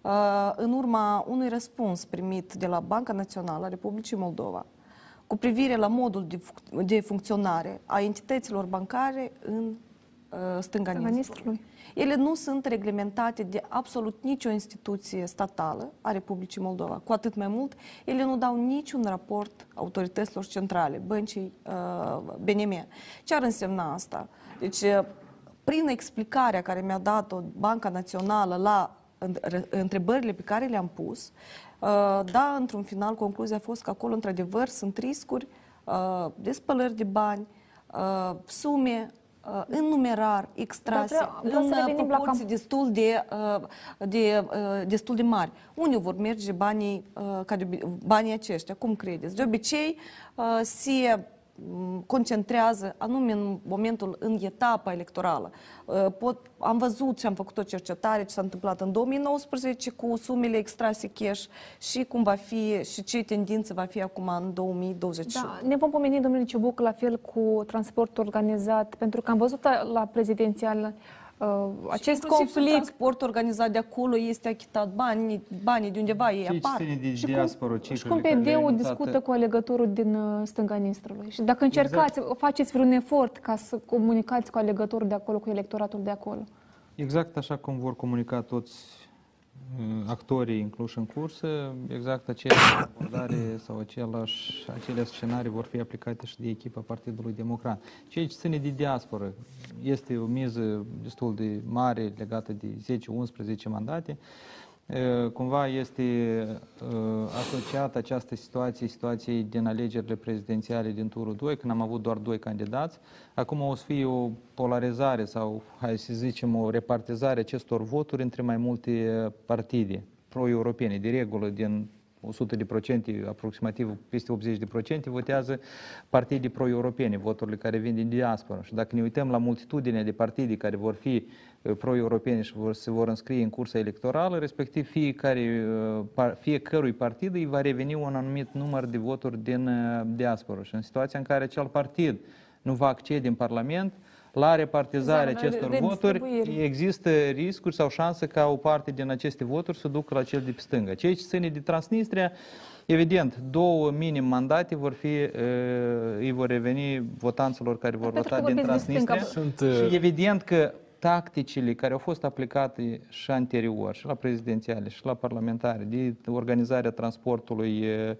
uh, în urma unui răspuns primit de la Banca Națională a Republicii Moldova, cu privire la modul de, func- de funcționare a entităților bancare în uh, stânga Nistrului. Nistrului. Ele nu sunt reglementate de absolut nicio instituție statală a Republicii Moldova. Cu atât mai mult, ele nu dau niciun raport autorităților centrale, băncii uh, BNM. Ce ar însemna asta? Deci, uh, prin explicarea care mi-a dat-o Banca Națională la în- întrebările pe care le-am pus, uh, da, într-un final, concluzia a fost că acolo, într-adevăr, sunt riscuri uh, de spălări de bani, uh, sume uh, în numerar extrase, Dar vreau- vreau în să uh, revenim la proporții camp- destul de, uh, de, uh, destul de mari. Unde vor merge banii, uh, ca de, obi- banii aceștia? Cum credeți? De obicei uh, se m, concentrează anume în momentul, în etapa electorală. Uh, Pot, am văzut și am făcut o cercetare ce s-a întâmplat în 2019 cu sumele extrase cash și cum va fi și ce tendință va fi acum în 2021. Da, ne vom pomeni, domnule Ciubuc, la fel cu transportul organizat, pentru că am văzut la- la prezidențial uh, acest Inclusiv și conflict. transport organizat de acolo este achitat banii, banii de undeva ei Ce apar. ține de Și cum, diasporă, și cifrele cum care le-ai PD-ul notat, discută cu alegătorul din uh, stânga Nistrului? Și dacă încercați, faceți vreun efort ca să comunicați cu alegătorul de acolo, cu electoratul de acolo? Exact așa cum vor comunica toți uh, actorii incluși în cursă, exact aceeași abordare sau același, aceleași scenarii vor fi aplicate și de echipa Partidului Democrat. Ceea ce ține de diasporă este o miză destul de mare legată de 10-11 mandate. Uh, Cumva este uh, asociată această situație situației din alegerile prezidențiale din turul 2, când am avut doar doi candidați. Acum o să fie o polarizare sau, hai să zicem, o repartizare acestor voturi între mai multe uh, partide pro-europene. De regulă, din 100 de procente, aproximativ peste 80 de procente, votează partide pro-europene, voturile care vin din diaspora. Și dacă ne uităm la multitudinea de partide care vor fi uh, pro-europene și vor, se vor înscrie în cursa electorală, respectiv fiecare, uh, par, fiecărui partid îi va reveni un anumit număr de voturi din uh, diaspora. Și în situația în care acel partid nu va accede în Parlament, la repartizarea Exact, la acestor redistribuire. voturi există riscuri sau șanse ca o parte din aceste voturi să ducă la cel de pe stânga. Ceea ce ține de Transnistria, evident, două minim mandate vor fi, uh, îi vor reveni votanților care vor Pentru vota că din vorbiți de stânga. Transnistria. Sunt, uh, Și evident că tacticile care au fost aplicate și anterior, și la prezidențiale, și la parlamentare, de organizarea transportului, e,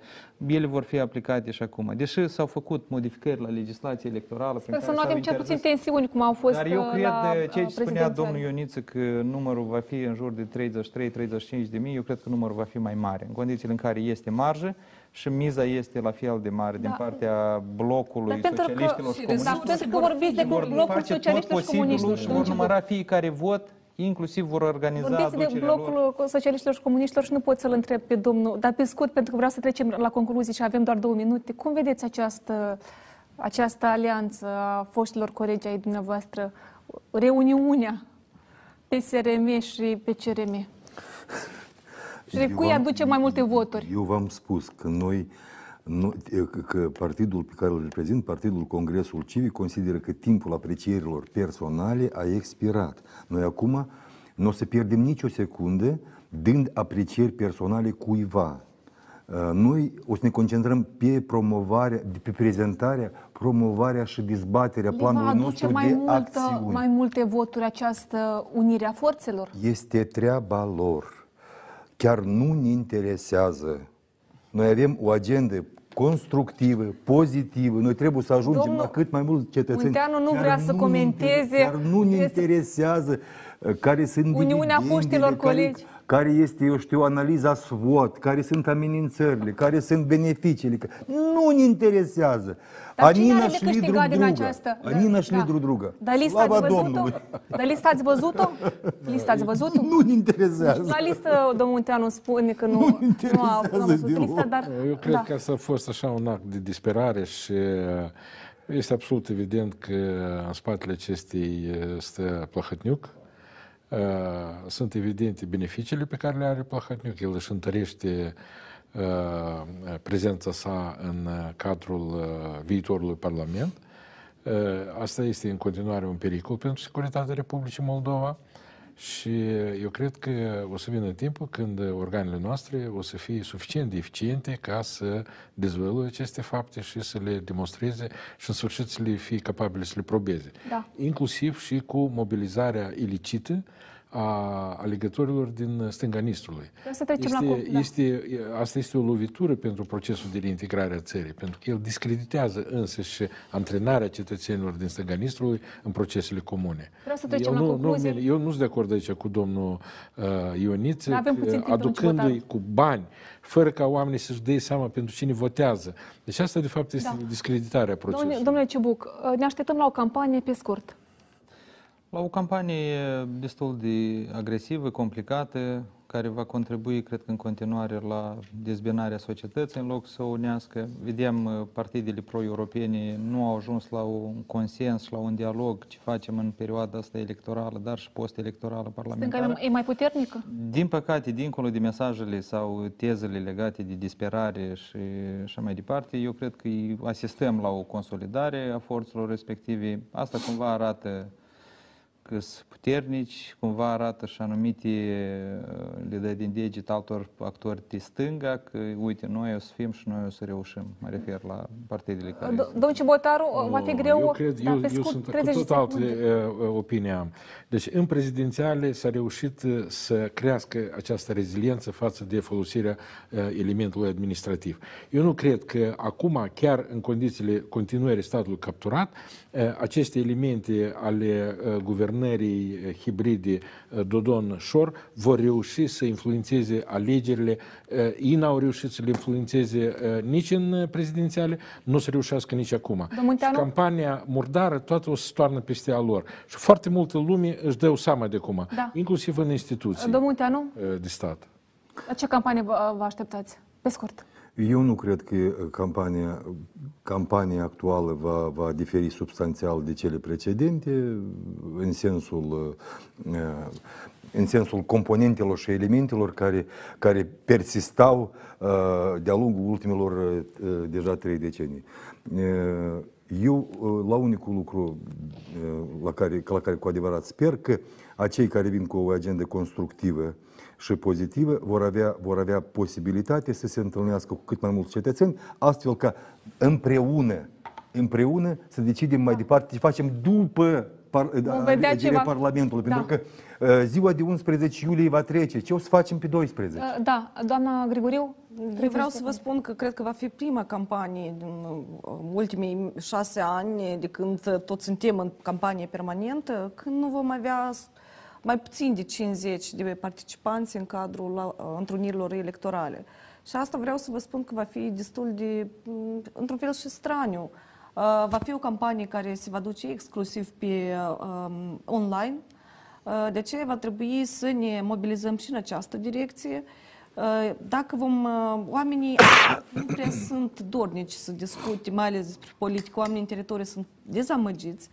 ele vor fi aplicate și acum. Deși s-au făcut modificări la legislația electorală, prin Sper să care nu s-au avem cel puțin interzis- tensiuni, cum au fost dar eu uh, cred, la uh, uh, ceea ce spunea prezidențiale. domnul Ioniță, că numărul va fi în jur de 33-35 de mii, eu cred că numărul va fi mai mare, în condițiile în care este marjă și miza este la fel de mare din Da. partea blocului Dar pentru că- socialiștilor și și comuniștilor. Da, pentru că vorbiți de vor blocul face tot socialiștilor și posibilul comuniștilor. și domnul vor Ciubuc. număra fiecare vot, inclusiv vor organiza Vorbiți de aducerea lor. blocul socialiștilor și comuniștilor și nu pot să-l întreb pe domnul, dar pe scurt, pentru că vreau să trecem la concluzii și avem doar două minute. Cum vedeți această, această alianță a foștilor colegi ai dumneavoastră, reuniunea PSRM și PCRM? Și Eu cui v-am- aduce mai multe voturi? Eu v-am spus că noi, nu, că, că partidul pe care îl reprezint, Partidul Congresul Civic, consideră că timpul aprecierilor personale a expirat. Noi acum nu o să pierdem nicio secundă dând aprecieri personale cuiva. Uh, Noi o să ne concentrăm pe promovarea, pe prezentarea, promovarea și dezbaterea Le va planului aduce nostru mai, de multă, acțiuni. mai multe voturi această unire a forțelor? Este treaba lor. Chiar nu ne interesează. Noi avem o agendă constructivă, pozitivă. Noi trebuie să ajungem Domnul la cât mai mulți cetățeni. Munteanu nu Chiar vrea să ne comenteze. inter- Chiar nu ne Este- interesează uh, care sunt Uniunea dividendele, foștilor care, colegi. Care este, eu știu, analiza SWOT, care sunt amenințările, care sunt beneficiile. că- Nu ne interesează. Dar cine Anina are de și Lidru câștigat din Druga. această... Anina și Da. Lidru Druga. Dar lista ați Slava văzut-o? Domnului. Dar lista ați văzut-o? Lista ați văzut-o? Nu ne interesează. La listă, domnul Munteanu spune că nu, nu, nu a, nu a văzut deloc. lista, dar... Eu cred da. că asta a fost așa un act de disperare și uh, este absolut evident că în spatele acestei uh, stă Plahătniuc. Uh, Sunt evidente beneficiile pe care le are Plahătniuc. El își întărește uh, prezența sa în uh, cadrul uh, viitorului Parlament. Uh, Asta este în continuare un pericol pentru securitatea Republicii Moldova Și eu cred că o să vină timpul când organele noastre o să fie suficient de eficiente ca să dezvăluie aceste fapte și să le demonstreze și în sfârșit să le fie capabile să le probeze. Da. Inclusiv și cu mobilizarea ilicită a alegătorilor din stânga Nistului. Să trecem este, la co- da. este, asta este o lovitură pentru procesul de reintegrare a țării, pentru că el discreditează însă și antrenarea cetățenilor din stânga Nistrului în procesele comune. Vreau să trecem eu la nu, concluzie. Nu, eu nu sunt de acord aici cu domnul uh, Ioniță, Avem că puțin timp pentru aducându-i votare. cu bani, fără ca oamenii să-și dea seama pentru cine votează. Deci asta, de fapt, este Da. discreditarea procesului. Domnule, domnule Ciubuc, ne așteptăm la o campanie pe scurt. La o campanie destul de agresivă, complicată, care va contribui, cred că în continuare, la dezbinarea societății în loc să o unească. Vedem, uh, partidele pro-europene nu au ajuns la un consens, la un dialog ce facem în perioada asta electorală, dar și post-electorală parlamentară. Stânga e mai puternică? Din păcate, dincolo de mesajele sau tezele legate de disperare și așa mai departe, eu cred că asistăm la o consolidare a forțelor respective. Asta cumva arată că sunt puternici, cumva arată și anumite, uh, le dă din deget altor actori de stânga, că uite, noi o să fim și noi o să reușim. Mă refer la partidele care... Do- Domnul Cibotaru, va fi greu? Eu cred, dar eu, pe eu scurt, sunt cu 30 de tot alte secunde. uh, opinii am. Deci, în prezidențiale s-a reușit uh, să crească această reziliență față de folosirea uh, elementului administrativ. Eu nu cred că acum, chiar în condițiile continuării statului capturat, uh, aceste elemente ale uh, guvernării uh, hibride uh, Dodon-Șor vor reuși să influențeze alegerile. Uh, Ei n-au reușit să le influențeze uh, nici în uh, prezidențiale, nu o să reușească nici acum. Domnul Munteanu? Și campania murdară, toată o să stoarnă peste a lor. Și foarte multă lume își dă seama de acum, Da. inclusiv în instituții Domnul Munteanu, uh, de stat. la ce campanie vă, vă așteptați? Pe scurt. Eu nu cred că uh, campania, campania actuală va, va diferi substanțial de cele precedente în sensul, uh, în sensul componentelor și elementelor care, care persistau uh, de-a lungul ultimelor uh, deja trei decenii. Uh, Eu, uh, la unicul lucru uh, la care, la care cu adevărat sper că acei care vin cu o agendă constructivă și pozitivă vor avea, vor avea posibilitate să se întâlnească cu cât mai mulți cetățeni, astfel ca împreună, împreună să decidem mai departe ce facem după par, vedea alegerile ceva. Parlamentului. Da. Pentru că uh, ziua de 11 iulie va trece. Ce o să facem pe 12? Uh, Da, doamna Grigoriu? Eu vreau să vă spun că cred că va fi prima campanie din uh, ultimii șase ani, de când uh, toți suntem în campanie permanentă, când nu vom avea s- mai puțin de 50 de participanți în cadrul la, uh, întrunirilor electorale. Și asta vreau să vă spun că va fi destul de, m, într-un fel și straniu. Uh, Va fi o campanie care se va duce exclusiv pe um, online, Uh, De aceea va trebui să ne mobilizăm și în această direcție. Uh, Dacă vom, uh, oamenii nu prea sunt dornici să discute, mai ales despre politică, oamenii în teritoriu sunt dezamăgiți,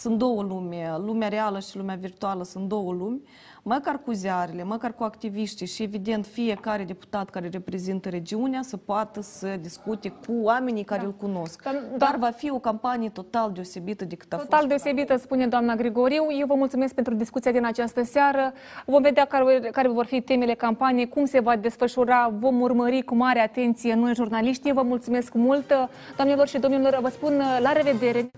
sunt două lume, lumea reală și lumea virtuală sunt două lumi, măcar cu ziarele, măcar cu activiștii și evident fiecare deputat care reprezintă regiunea să poată să discute cu oamenii care îl cunosc. Dar- Dar va fi o campanie total deosebită decât a fost Total deosebită, spune doamna Grigoriu. Eu vă mulțumesc pentru discuția din această seară. Vom vedea care, care vor fi temele campaniei, cum se va desfășura. Vom urmări cu mare atenție noi, jurnaliștii. Vă mulțumesc mult. Doamnelor și domnilor, vă spun la revedere.